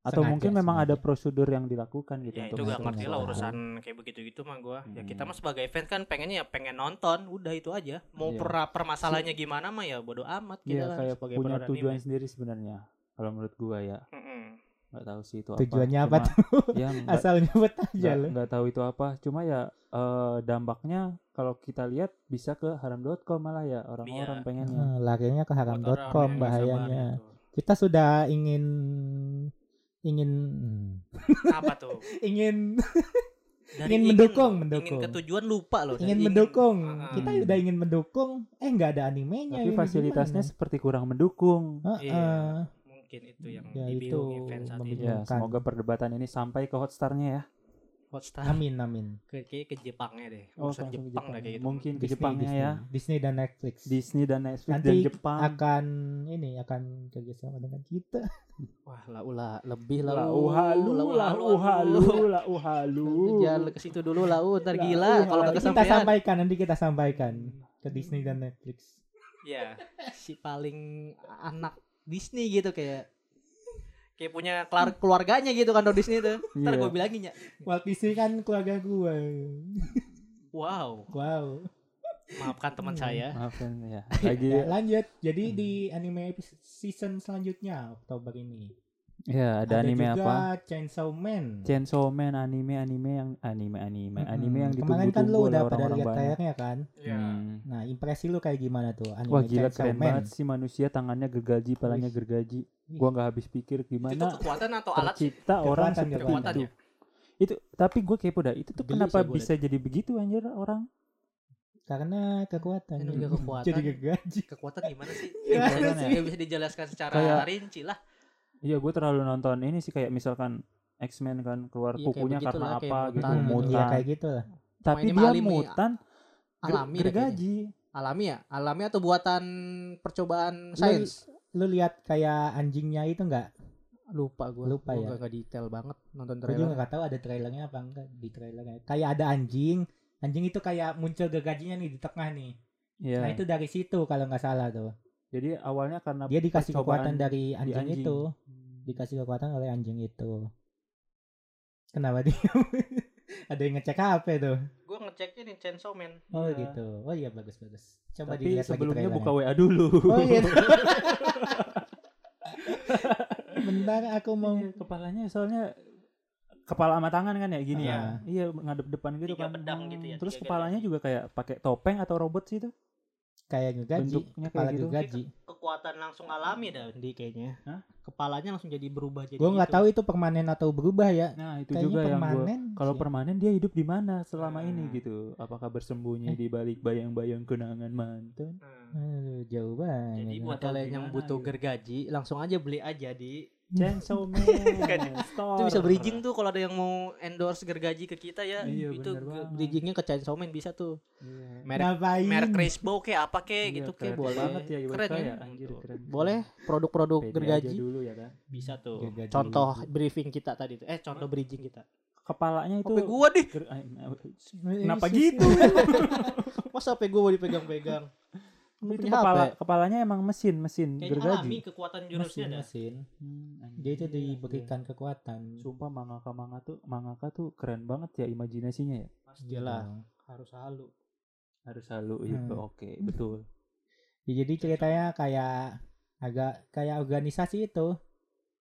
Atau Sengaja, mungkin memang sengaja. ada prosedur yang dilakukan gitu Ya untuk itu gak ngerti lah urusan kayak begitu-gitu mah gua. Ya kita Hmm. mah sebagai fans kan pengennya ya pengen nonton, udah itu aja. Mau Iya. per- permasalahannya gimana mah ya bodo amat kita Iya kan kayak sebagai punya tujuan anime. sendiri sebenarnya. Kalau menurut gua ya Mm-mm. Nggak tahu sih itu Tujuannya apa apa. Cuma- ya nggak Asal nyebut aja loh. nggak tahu itu apa. Cuma ya eh, dampaknya kalau kita lihat bisa ke haram.com malah ya orang-orang Iya. pengennya. Nah, larinya ke haram.com bahayanya. Kita sudah ingin ingin hmm, Apa tuh? ingin Dari Ingin mendukung, loh, mendukung. Ingin ke tujuan lupa loh. ingin mendukung. Ah, Kita Hmm. udah ingin mendukung, eh nggak ada animenya. Tapi fasilitasnya gimana? seperti kurang mendukung. Heeh. Iya. Mungkin itu yang Ya, dibingungi itu fans saat ini. Ya, semoga perdebatan ini sampai ke Hotstar-nya ya. Hotstar Amin amin. ke, kayak ke Jepangnya deh. Oh, ke Jepang Jepang. lah kayak gitu. Mungkin ke Disney, Jepangnya Disney. ya. Disney dan Netflix. Disney dan Netflix Nanti dan Jepang. akan ini akan kerjasama dengan kita. Wah, lah ulah lebih lah. Lau halu, lau halu, lau halu. Jangan ke situ dulu lah, uh, ntar Lah, gila kalau nanti nggak kita sampaikan nanti kita sampaikan ke Disney dan Netflix. Ya, si paling anak Disney gitu kayak kayak punya kelar- keluarganya gitu kan Disney tuh. Ntar Iya. gue bilangin ya. Walt Disney kan keluarga gua. Wow, Wow. maafkan teman Hmm. saya. Maafkan ya. Lagi Ya, lanjut. Jadi di anime season selanjutnya Oktober ini. Ya ada, anime juga apa? Chainsaw Man. Chainsaw Man anime anime yang anime anime Mm-mm. anime yang Kemarin kan ditunggu-tunggu lu udah pada lihat banyak. trailernya kan. Hmm. Nah, impresi lu kayak gimana tuh anime Wah gila Chainsaw keren Man? banget sih manusia tangannya gergaji, palanya gergaji. Gua nggak habis pikir Itu gimana kekuatan atau alat sih? tercipta orang Kekuatan, seperti kekuatan itu. ya? Itu tapi gue kepo dah. Itu tuh Geli kenapa bisa jadi begitu anjir orang? Karena kekuatan. Ini juga kekuatan. Jadi gergaji. Kekuatan gimana sih? Gimana ya? Bisa dijelaskan secara Kayak- rinci lah. Iya gue terlalu nonton ini sih kayak misalkan X-Men kan keluar Iya, kukunya begitulah, karena apa gitu mutan. Hmm, mutan. Iya kayak gitu lah. Tapi dia mutan Alami gergaji. Alami ya? Alami atau buatan percobaan Lu- sains? Lu lihat kayak anjingnya itu enggak? Lupa gue. Lupa ya? Gak detail banget nonton Gue trailer. juga nggak tahu ada trailernya apa enggak di trailernya. Kayak ada anjing. Anjing itu kayak muncul gergajinya nih di tengah nih. Iya. Nah itu dari situ kalau nggak salah tuh. Jadi awalnya karena Dia dikasih kekuatan dari di anjing, anjing. itu. Dikasih kekuatan oleh anjing itu. Kenapa dia? ada yang ngecek HP tuh. Gue ngecek ini Chainsaw Man. Oh Iya. gitu. Oh iya bagus bagus. Coba Tapi dilihat lagi sebelumnya trailernya. buka WA dulu. Oh iya. Bentar aku mau Iya, kepalanya soalnya kepala sama tangan kan ya gini Ah. ya. Iya ngadep depan gitu Tiga kan. pedang gitu ya, Terus tiga kepalanya juga kayak pakai topeng atau robot sih itu. Kayak. Bentuknya kayak Kepala gitu. Kekuatan langsung alami dah di kayaknya. Hah? Kepalanya langsung jadi berubah jadi Gue nggak gitu. tahu itu permanen atau berubah ya. Nah, itu Kayaknya juga yang gua permanen. kalau permanen dia hidup di mana selama ini Hmm. gitu? Apakah bersembunyi Eh. di balik bayang-bayang kenangan mantan? Nah, Aduh, jauh banget. jadi buat kalian yang butuh gitu. gergaji langsung aja beli aja di Chainsaw Man. itu bisa bridging tuh kalau ada yang mau endorse gergaji ke kita ya. Iya, itu bridgingnya ke Chainsaw Man bisa tuh. Iya. merek Ngapain? merek Crispo kayak apa kayak Iya, gitu keren. Kayak boleh banget ya keren ya ya, anjir, keren. boleh? Produk-produk gergaji dulu ya kan. bisa tuh. Gergaji. contoh briefing kita tadi tuh. Eh contoh bridging kita. Kepalanya itu HP gua deh? Eh, Kenapa gitu? masa HP gua mau dipegang-pegang Lu itu kepala HP? kepalanya emang mesin mesin kayaknya gergaji. alami kekuatan jurusnya mesin dah mesin. Hmm, anjir, Dia itu iya. diberikan kekuatan. Sumpah mangaka manga tuh mangaka tuh keren banget ya imajinasinya ya. pastilah Gitu. harus halu Harus halu gitu. Hmm. Oke, betul. Ya, jadi ceritanya kayak agak kayak organisasi itu.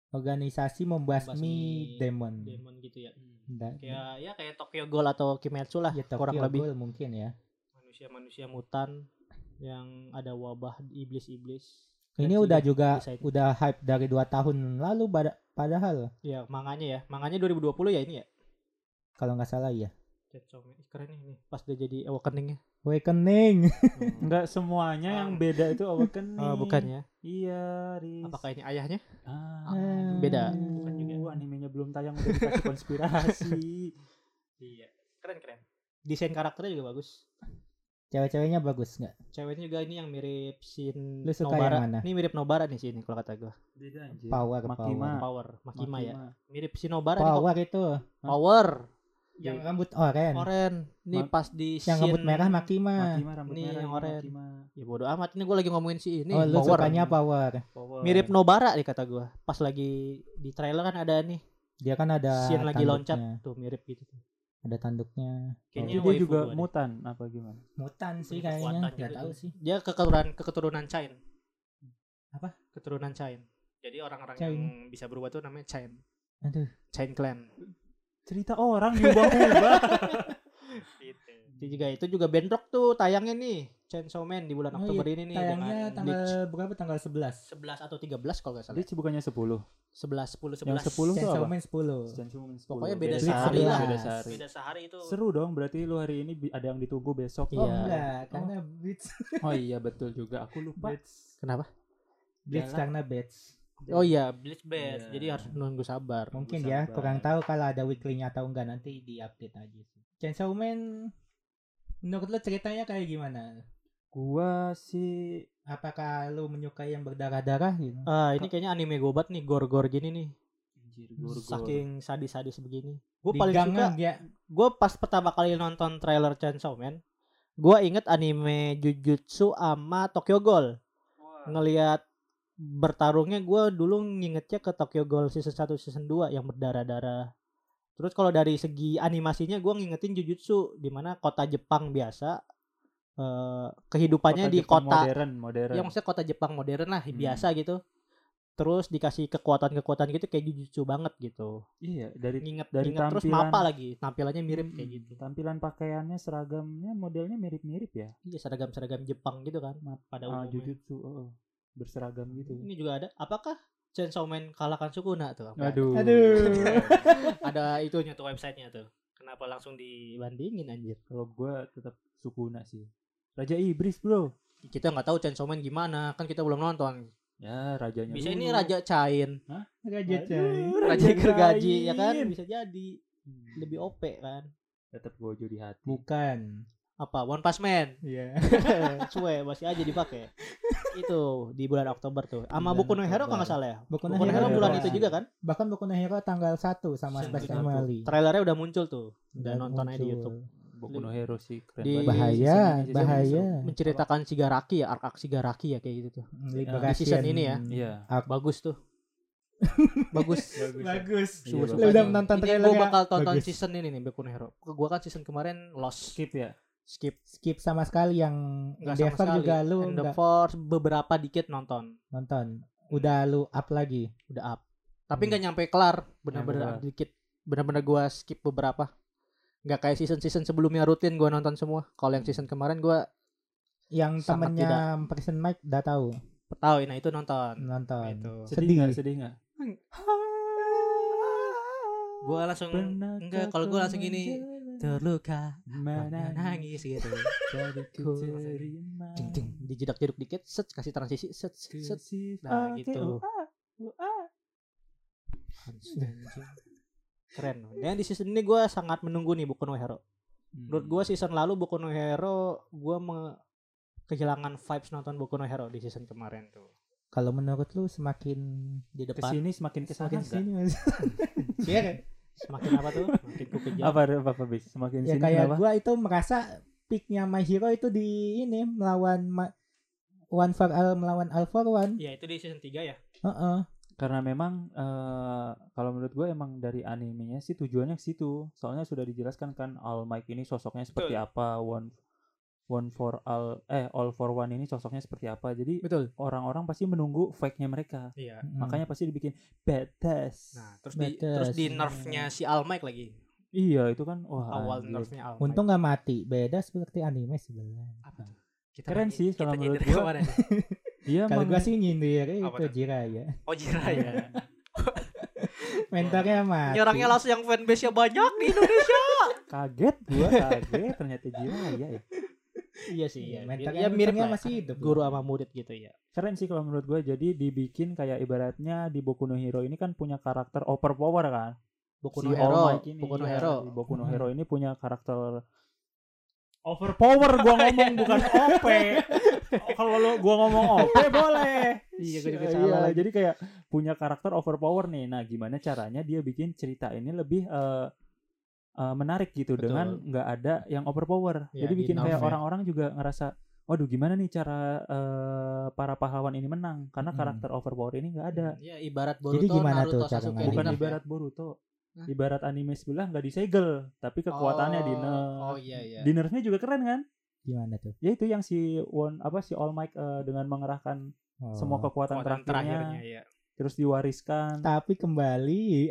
Organisasi membasmi Membasmi demon. demon gitu ya Da- kayak ya kayak Tokyo Ghoul atau Kimetsu lah ya, kurang Tokyo lebih Ghoul mungkin ya. manusia-manusia mutan yang ada wabah iblis-iblis Ini udah juga udah hype dari dua tahun lalu pada- padahal ya manganya ya manganya 2020 ya ini ya kalau nggak salah ya. Keren nih pas dia jadi awakeningnya Awakening. Enggak semuanya yang Ah. beda itu awakening. oh bukan ya Iya, Riz. apakah ini ayahnya Ah, Eh, beda. Bukan juga. juga. Animenya belum tayang udah dikasih konspirasi. iya keren keren desain karakternya juga bagus Cewek-ceweknya bagus nggak? Ceweknya juga ini yang mirip Shin Lu suka Nobara. yang mana? Ini mirip Nobara nih sini kalau kata gua. Beda anjir. Power, Makima. Power, Makima ya. Makima. Mirip Shin Nobara nih. Power itu Power. yang rambut oren. Oren. Nih Ma- pas di Yang rambut merah Makima. Makima rambut Ini merah yang ini oren. Makima. Ya bodo amat ini gua lagi ngomongin si ini oh, lu Power. sukanya Power. Power. Mirip Nobara nih kata gua. Pas lagi di trailer kan ada nih Dia kan ada Shin lagi loncat tuh mirip gitu tuh. Ada tanduknya. Kayaknya Jadi dia juga mutan apa gimana? Mutan sih Punya kayaknya. Enggak juga tahu sih. Dia keturunan keturunan Chain. Apa? Keturunan Chain. Jadi orang-orang Chain. yang bisa berubah tuh namanya Chain. Aduh. Chain Clan. Cerita orang diubah-ubah. Gitu. Itu juga itu juga Bendrock tuh tayangnya nih Chainsaw Man di bulan Oh Oktober iya, ini nih Tayangnya dengan tanggal Bleach. berapa? Tanggal 11. 11 atau 13 kalau nggak salah. Dia bukannya 10. 11 10 11. Yang 10 tuh Chainsaw apa? Man 10. Chainsaw Man 10. Pokoknya beda Bleach sehari lah. 11. Beda sehari. Beda sehari itu. Seru dong, berarti lu hari ini ada yang ditunggu besok. Oh Iya. enggak, karena Blitz Oh iya betul juga, aku lupa. Kenapa? Blitz Jalan. karena Blitz. Oh iya, Bleach Best. Iya. Jadi harus nunggu sabar. Mungkin Tunggu ya, sabar. kurang tahu kalau ada weekly-nya atau enggak nanti di-update aja sih. Chainsaw Man menurut lo ceritanya kayak gimana? Gua sih Apakah lu menyukai yang berdarah-darah gitu? Ah, ini kayaknya anime gobat nih, gor-gor gini nih. anjir gor-gor. Saking sadis-sadis begini. Gue paling suka ya. gue pas pertama kali nonton trailer Chainsaw Man, gue inget anime Jujutsu sama Tokyo Ghoul. Ngelihat bertarungnya gue dulu ngingetnya ke Tokyo Ghoul season 1 season 2 yang berdarah-darah. Terus kalau dari segi animasinya gue ngingetin Jujutsu di mana kota Jepang biasa eh, kehidupannya di Jepang kota modern, modern. ya maksudnya kota Jepang modern lah Hmm. biasa gitu. Terus dikasih kekuatan-kekuatan gitu kayak Jujutsu banget gitu. Iya, dari Nginget, dari nginget terus tampilan- mapa lagi. Tampilannya mirip kayak Mm, gitu. Tampilan pakaiannya, seragamnya, modelnya mirip-mirip ya. Iya seragam-seragam Jepang gitu kan pada Ah, umumnya. Jujutsu, oh, oh. berseragam gitu. Ini juga ada. Apakah Chainsaw Man kalahkan Sukuna tuh? Apa? Aduh. ada itunya tuh websitenya tuh. Kenapa langsung dibandingin anjir? Kalau gua tetap Sukuna sih. Raja Iblis, Bro. Kita nggak tahu Chainsaw Man gimana, kan kita belum nonton. Ya, rajanya. Bisa dulu. ini Raja Chain, Raja Aduh, Cai. Raja Gergaji ya kan bisa jadi Hmm. lebih OP kan. Tetap gojo di hati. Bukan. Apa One Punch Man? Iya. Cuy, masih aja dipakai. itu di bulan Oktober tuh. Sama Bulan Boku no Hero kalau nggak salah ya. Boku no Hero bulan Hero. itu juga kan? Bahkan Boku no Hero tanggal 1 sama. Space Family. Trailernya udah muncul tuh. Udah Dan nonton aja di muncul. YouTube. Boku no Hero sih keren Di- banget. Bahaya, Season bahaya. Menceritakan Shigaraki ya, arc-arc Shigaraki ya kayak gitu tuh. Liberation. Di season ini ya. Iya. Bagus tuh. Bagus. Bagus. Iya, Gua bagus. suka Lu udah nih. menonton Ini trailernya? Gue bakal tonton Bagus. season ini nih Boku no Hero. Gua kan season kemarin lost. Skip ya. Skip. Skip sama sekali yang sama Endeavor sekali. juga lu Force beberapa dikit nonton. nonton. Udah lu up lagi. Udah up. Tapi Hmm. nggak nyampe kelar. Bener-bener kelar. dikit. Bener-bener gua skip beberapa. Nggak kayak season-season sebelumnya rutin gua nonton semua. Kalau yang season kemarin gua Yang temennya Person Mike udah tahu tahu nah itu nonton. nonton. Itu. Sedih nggak? Sedih nggak? Gua langsung enggak kalau gua langsung gini terluka Mana nangis gitu. Jadi ku terima. Ding, ding. Dijedak-jeduk dikit, set kasih transisi, set set. Nah, gitu. Keren. Dan di season ini gue sangat menunggu nih Boku no Hero. Menurut gue season lalu Boku no Hero gue me- kehilangan vibes nonton Boku no Hero di season kemarin tuh. Kalau menurut lu semakin Di depan ke sini semakin ke sana semakin sini Mas. Iya kan? semakin apa tuh? Makin ku kejar. apa apa apa bis semakin ya sini kayak kenapa? gua itu merasa peaknya My Hero itu di ini melawan Ma- One for All melawan All for One. Ya itu di season 3 ya. Heeh. karena memang eh, kalau menurut gue emang dari animenya sih tujuannya ke situ soalnya sudah dijelaskan kan All Might ini sosoknya seperti Betul. apa one one for all eh all for one ini sosoknya seperti apa jadi Betul. orang-orang pasti menunggu fake-nya mereka Iya. Mm. makanya pasti dibikin badass Nah, terus di Batas. terus di nerfnya si All Might lagi. iya itu kan wah Awal anjir. nerfnya All Might. untung nggak mati. Beda seperti anime sebenarnya. apa tuh? Kita Keren sih kalau menurut gua. nih? iya Kalau gua sih nyindir itu tuh? Jiraya. Oh Jiraya. Mentornya mati. Ini orangnya langsung yang fanbase-nya banyak di Indonesia. kaget gua kaget ternyata Jiraya ya iya sih, iya. Mentornya, Ya mirip lah. masih hidup. Guru sama murid gitu ya. keren sih kalau menurut gue jadi dibikin kayak ibaratnya di Boku no Hero ini kan punya karakter overpower kan Boku Si no All Hero, Might ini, Boku no iya, Hero. si Boku no Hmm. Hero ini punya karakter overpower gua ngomong bukan OP. Kalau lo gua ngomong OP boleh. Iya, gua juga Iya, salah lagi. Jadi kayak punya karakter overpower nih. Nah, gimana caranya dia bikin cerita ini lebih eh, eh, menarik gitu Betul. dengan nggak ada yang overpower. Iya, Jadi bikin kayak ya. orang-orang juga ngerasa Waduh gimana nih cara eh, para pahlawan ini menang karena Mm. karakter overpower ini nggak ada. Ya ibarat Boruto, Jadi gimana Naruto, tuh cara? Bukan ya. ibarat Boruto. Hah? Ibarat anime sebelah nggak disegel, tapi kekuatannya di nerf. Oh iya iya. Di nerfnya juga keren kan? Gimana tuh? Ya itu yang si One apa si All Might eh, dengan mengerahkan Oh. semua kekuatan, Kekuatan terakhirnya, ya. terus diwariskan. Tapi kembali.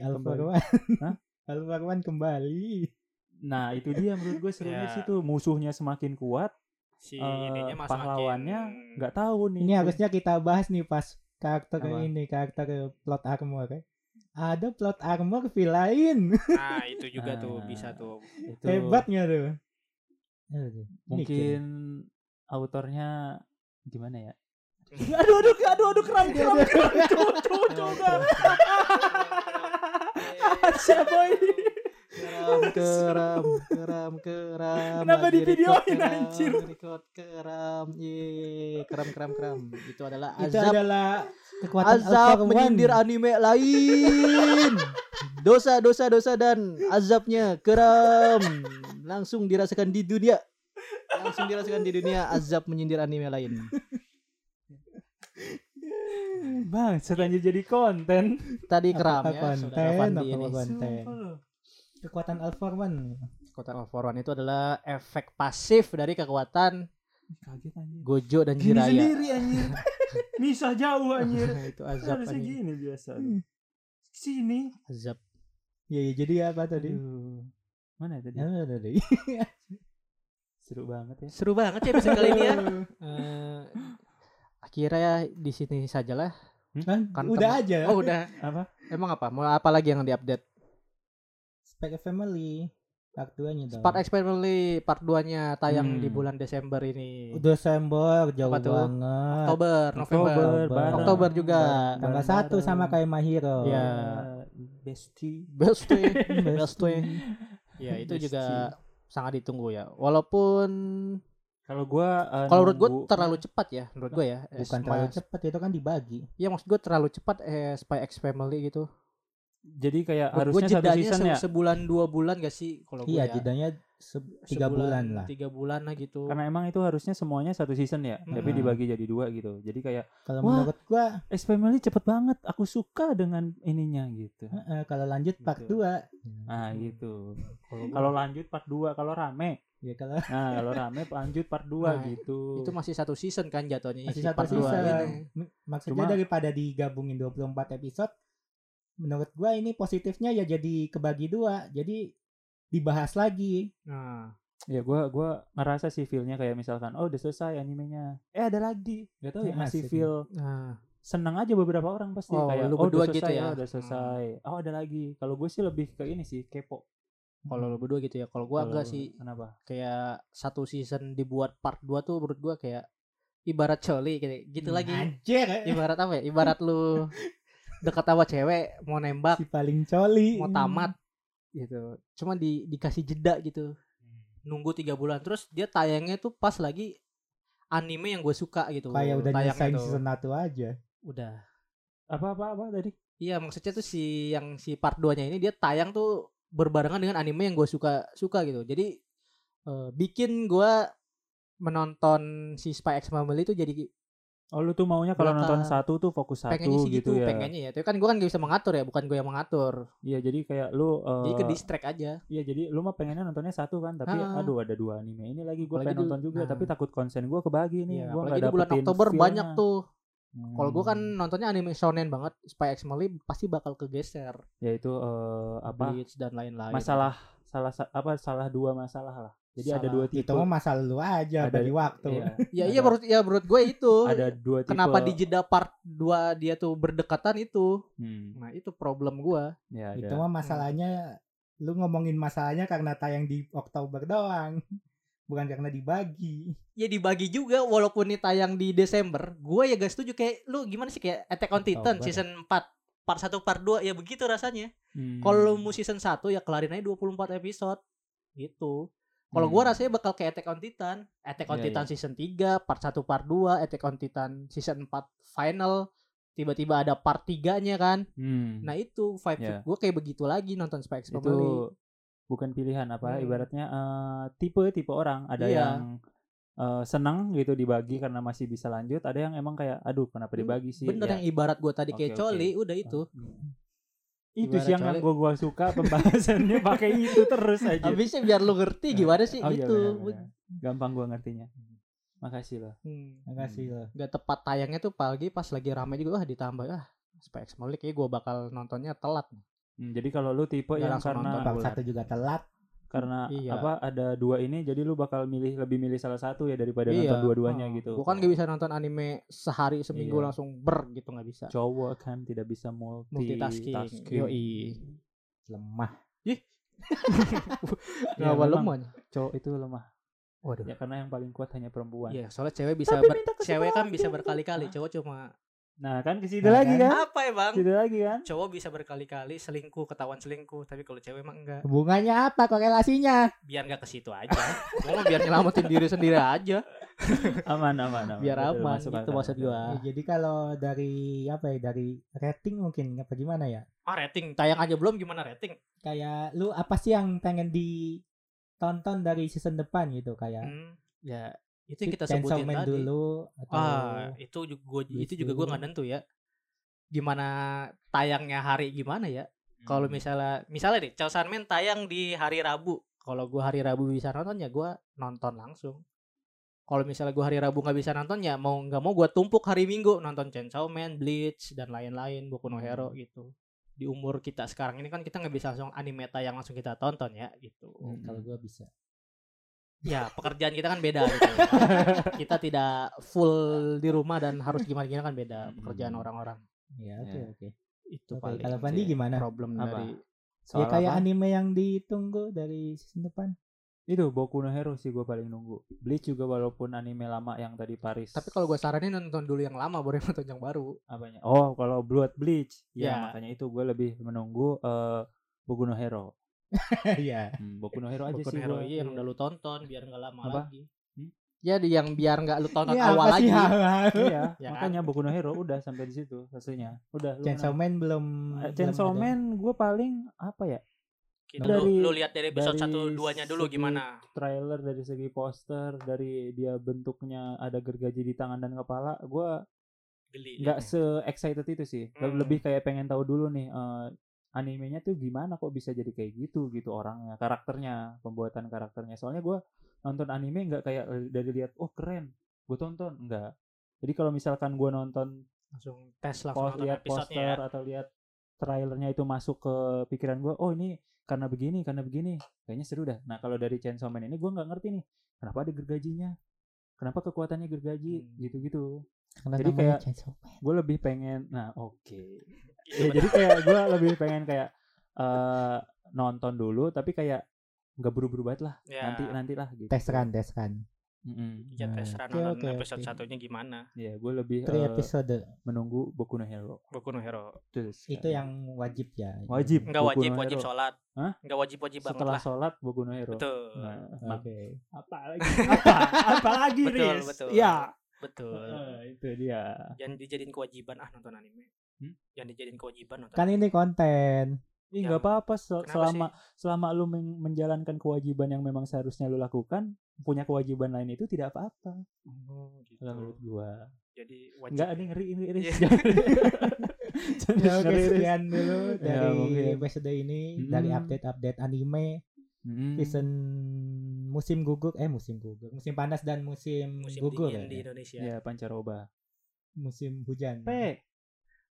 Hah? Alfarwan kembali. Nah, itu dia menurut gue serunya Ya. situ. Musuhnya semakin kuat, Si eh, ininya mas pahlawannya makin- nggak tahu nih. Ini harusnya kita bahas nih pas karakter Apa? ini, karakter plot armor. ya. Ada plot armor villain. Nah, itu juga tuh Ah. bisa tuh. Itu Hebatnya tuh. Aduh, mungkin autornya gimana ya? Aduh, aduh, aduh, aduh, keram, keram, keram. Cowok, cowok, Siapa ini? Keram, keram, keram, keram. Kenapa divideoin, record, keram, anjir? Record keram, ye, keram, keram, keram. Itu adalah Itu azab, adalah kekuatan azab menyindir anime lain. Dosa, dosa, dosa dan azabnya keram. Langsung dirasakan di dunia. Langsung dirasakan di dunia azab menyindir anime lain. Bang, setanjir jadi konten. Tadi Apa keram ya, konten, apa ini. konten. Kekuatan Alpha One. Kekuatan One itu adalah efek pasif dari kekuatan Kaget anjir. Gojo dan Gini Jiraya. sendiri anjir. Misah jauh anjir. itu azab Harusnya anjing. gini biasa. Sini. Azab. Ya, ya, jadi apa tadi? Aduh. Mana tadi? Ah, tadi. Seru banget ya. Seru banget ya episode kali ini ya. Eh, akhirnya ya di sini sajalah. Kan, Kan udah aja. Oh udah. Apa? Emang apa? Mau apa lagi yang diupdate? Spek Family part 2-nya dong. Part X Family part 2-nya tayang Hmm. di bulan Desember ini. Desember jauh Apa tuh? banget. Oktober, November. Oktober, bareng. Oktober juga. Tanggal. 1 sama kayak My Hero. Iya. Bestie. Best way. Best Besti. way. Ya itu Bestie. juga sangat ditunggu ya. Walaupun Kalau gua eh, kalau menurut gue nunggu- terlalu cepat ya, menurut gue ya. Eh, Bukan terlalu cepat itu kan dibagi. Iya maksud gue terlalu cepat eh Spy X Family gitu. jadi kayak Menurut harusnya satu season se- ya. sebulan dua bulan gak sih kalau gue Iya, ya. jedanya se- tiga Sebulan, bulan lah. Tiga bulan lah gitu. Karena emang itu harusnya semuanya satu season ya, tapi Hmm. dibagi jadi dua gitu. Jadi kayak Kalau menurut gua X Family cepet banget, aku suka dengan ininya gitu. eh, kalau lanjut part Gitu. 2. Nah gitu. Kalau Kalau lanjut part 2 kalau rame. Ya kalau Nah kalau rame lanjut part 2 Nah, gitu. itu masih satu season kan jatuhnya masih satu part dua season. ini. M- Maksudnya Cuma- daripada digabungin 24 episode menurut gua ini positifnya ya jadi kebagi dua. Jadi dibahas lagi. Nah, Ya gua gua ngerasa sih feel-nya kayak misalkan oh udah selesai animenya. Eh ada lagi. Gak tahu ya Ya, masih feel nah, senang aja beberapa orang pasti Oh, kayak lu oh udah selesai gitu ya? oh, udah selesai. Oh ada lagi. Kalau gue sih lebih ke ini sih kepo. Kalau lu berdua gitu ya. Kalau enggak lu- sih Kenapa? kayak satu season dibuat part 2 tuh menurut gua kayak ibarat coli kayak gitu lagi. Anjir. Ibarat apa ya? Ibarat lu dekat sama cewek mau nembak Si paling coli. mau tamat gitu cuma di dikasih jeda gitu nunggu tiga bulan terus dia tayangnya tuh pas lagi anime yang gue suka gitu Kayak udah nyelesain tuh. season 1 aja. udah Apa apa apa tadi? iya maksudnya tuh si yang si part 2 nya ini dia tayang tuh berbarengan dengan anime yang gue suka suka gitu. Jadi eh, bikin gue menonton si Spy X Family itu jadi Oh lu tuh maunya kalau nonton satu tuh fokus satu pengennya sih gitu, gitu, ya. pengennya ya. Tapi kan gue kan gak bisa mengatur ya bukan gue yang mengatur. Iya jadi kayak lu eh, jadi ke distract aja. Iya jadi lu mah pengennya nontonnya satu kan tapi Ah. aduh ada dua anime ini lagi gue pengen dulu- nonton juga nah. tapi takut konsen gue kebagi nih Iya, gue apalagi di bulan Oktober banyak tuh Kalau gue kan Hmm. nontonnya anime shonen banget, Spy X Family pasti bakal kegeser. ya itu eh, apa Bleach dan lain-lain. masalah salah sa- apa salah dua masalah lah jadi ada Salah. dua tipe Itu mah masalah lu aja Ada- bagi waktu. iya, Ya ada- iya menurut ya menurut gue itu. ada dua tipe Kenapa di jeda part 2 dia tuh berdekatan itu? Hmm, Nah, itu problem gua. ya Itu ada mah masalahnya lu ngomongin masalahnya karena tayang di Oktober doang. Bukan karena dibagi. Ya dibagi juga walaupun ini tayang di Desember. Gue ya gak setuju kayak lu gimana sih kayak Attack on Titan Oktober. season 4 part 1 part 2 ya begitu rasanya. Hmm. Kalau lu mau season 1 ya kelarin aja 24 episode. Gitu. Kalau Hmm. gua rasanya bakal kayak Attack on Titan. Attack on Iya, Titan season 3, part 1, part 2, Attack on Titan season 4 final. Tiba-tiba ada part 3-nya kan. Hmm. Nah itu vibe Iya. gue kayak begitu lagi nonton Spy X itu Family. Bukan pilihan apa Hmm. ibaratnya eh, tipe tipe orang ada Iya. yang eh, senang gitu dibagi karena masih bisa lanjut ada yang emang kayak aduh kenapa dibagi sih Bener Ya. yang ibarat gue tadi kayak Oke, oke. coli udah itu. itu Ibarat sih yang coli. gua suka pembahasannya pakai itu terus aja Habisnya biar lu ngerti gimana sih Oh, iya, gitu. benar-benar. gampang gua ngertinya makasih loh Hmm. Makasih loh. Gak tepat tayangnya tuh pagi pas lagi rame juga wah ditambah ah Spy X Family kayak gue bakal nontonnya telat. Hmm, jadi kalau lu tipe Nggak yang karena nonton, satu juga telat. karena Iya. apa ada dua ini jadi lu bakal milih lebih milih salah satu ya daripada Iya. nonton dua-duanya Oh, gitu Gue kan gak bisa nonton anime sehari seminggu Iya. langsung ber gitu nggak bisa. cowok kan tidak bisa multitasking, Multitasking. Yoi. Lemah. Ya, Ngawal memang lemon. cowok itu lemah Waduh. ya karena yang paling kuat hanya perempuan Iya, soalnya cewek bisa Tapi ber- cewek kan bisa berkali-kali, cowok cuma nah kan ke situ Nah, lagi kan? kan apa ya, Bang? situ lagi kan Cowok bisa berkali-kali selingkuh, ketahuan selingkuh, tapi kalau cewek emang enggak. Hubungannya apa korelasinya? Biar enggak ke situ aja. Gua mah biar nyelamatin diri sendiri aja. aman aman aman Biar aman, masuk gitu akal, maksud gua. Ya, jadi kalau dari apa ya dari rating mungkin apa gimana ya? Ah, rating tayang aja belum gimana rating? Kayak lu apa sih yang pengen ditonton dari season depan gitu kayak Hmm, ya itu yang kita sebutin tadi. dulu atau Ah, itu juga gua itu juga gua dulu. nggak nentu ya. Gimana tayangnya hari gimana ya? Kalau Hmm. misalnya misalnya nih Chainsaw Man tayang di hari Rabu. Kalau gua hari Rabu bisa nonton ya gua nonton langsung. Kalau misalnya gua hari Rabu nggak bisa nonton ya mau nggak mau gua tumpuk hari Minggu nonton Chainsaw Man, Bleach dan lain-lain Boku no Hero gitu. Di umur kita sekarang ini kan kita nggak bisa langsung anime tayang langsung kita tonton ya gitu. Hmm, kalau gua bisa. Ya pekerjaan kita kan beda gitu. kita tidak full di rumah dan harus gimana-gimana kan beda pekerjaan Hmm. orang-orang. Ya, oke Ya. oke. Itu Oke, paling kalau Pandi gimana? problem Apa? dari Ya Soal kayak apa? anime yang ditunggu dari season depan. itu Boku no Hero sih gue paling nunggu Bleach juga walaupun anime lama yang tadi Paris Tapi kalau gue saranin nonton dulu yang lama baru nonton yang baru. apanya oh kalau Blood Bleach ya, Ya. makanya itu gue lebih menunggu eh Boku no Hero Iya. Hmm, Boku no Hero aja Boku sih no Hero iya, yang udah lu tonton biar nggak lama Apa? lagi. Hmm? Ya di yang biar nggak lu tonton Ini awal lagi. iya Ya kan? makanya Boku no Hero udah sampai di situ hasilnya udah lu Chainsaw Man belum. Eh, Chainsaw. Man gue paling apa ya Gitu. Dari- lu, lu lihat dari episode 1 2-nya dulu gimana? trailer dari segi poster dari dia bentuknya ada gergaji di tangan dan kepala gue Geli. nggak se excited itu sih Hmm. lebih kayak pengen tahu dulu nih eh, animenya tuh gimana kok bisa jadi kayak gitu gitu orangnya karakternya pembuatan karakternya. Soalnya gue nonton anime nggak kayak eh, dari lihat oh keren gue tonton. Nggak. Jadi kalau misalkan gue nonton langsung tes langsung pos nonton lihat poster ya. atau lihat trailernya itu masuk ke pikiran gue oh ini karena begini karena begini. Kayaknya seru dah. Nah kalau dari Chainsaw Man ini gue nggak ngerti nih kenapa ada gergajinya? Kenapa kekuatannya gergaji? Hmm. gitu-gitu Karena Jadi kayak- gue lebih pengen nah oke Iya, ya jadi kayak gue lebih pengen kayak eh nonton dulu tapi kayak nggak buru-buru banget lah Ya. nanti nanti lah gitu Tes run, tes run. Mm-mm. Ya tes Oke, run nonton oke, episode satunya gimana? ya gue lebih Three eh, episode. menunggu Boku no Hero Boku no Hero. Terus Itu kan. yang wajib ya. Wajib. Enggak Boku wajib no wajib sholat. Hah? Enggak wajib wajib banget setelah lah. sholat Boku no Hero Betul. nah, Oke. mak- apa lagi apa apa lagi Betul, Riz? betul. ya Betul. Itu dia Jangan dijadiin kewajiban ah nonton anime. Hmm? Jangan dijadiin kewajiban nonton. Kan ini konten. Ih Yang- nggak apa-apa sel- selama selama lu men- menjalankan kewajiban yang memang seharusnya lu lakukan, punya kewajiban lain itu tidak apa-apa. Oh, gitu. Menurut gua. Jadi wajib. Enggak, ini ngeri ini Riz. Iya. Ya, oke ngeri, Riz. sekian dulu Ya, dari mungkin. episode ini Mm. dari update-update anime Hmm. season musim gugur eh musim gugur musim panas dan musim, musim gugur ya? di Indonesia. Ya, pancaroba. musim hujan P.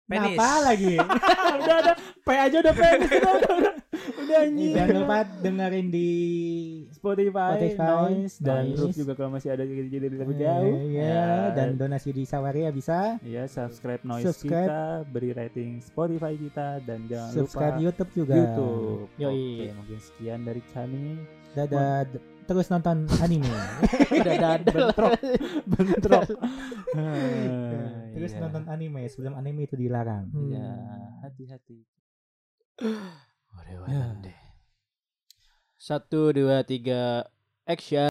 Penis. Kenapa lagi udah ada P aja udah penis udah udah udah. Anjing. jangan lupa dengerin di Spotify, Spotify, Noise dan Noise. terus juga kalau masih ada jadi jadi lebih jauh. ya, dan donasi di Sawaria bisa ya subscribe Noise Subscribe. kita, beri rating Spotify kita dan jangan subscribe lupa YouTube juga YouTube. Yoi. Oke, mungkin sekian dari kami. dadah d- terus nonton anime Udah dadal. bentrok, bentrok. Terus iya. nonton anime sebelum anime itu dilarang Iya, hati-hati. Satu dua tiga Action.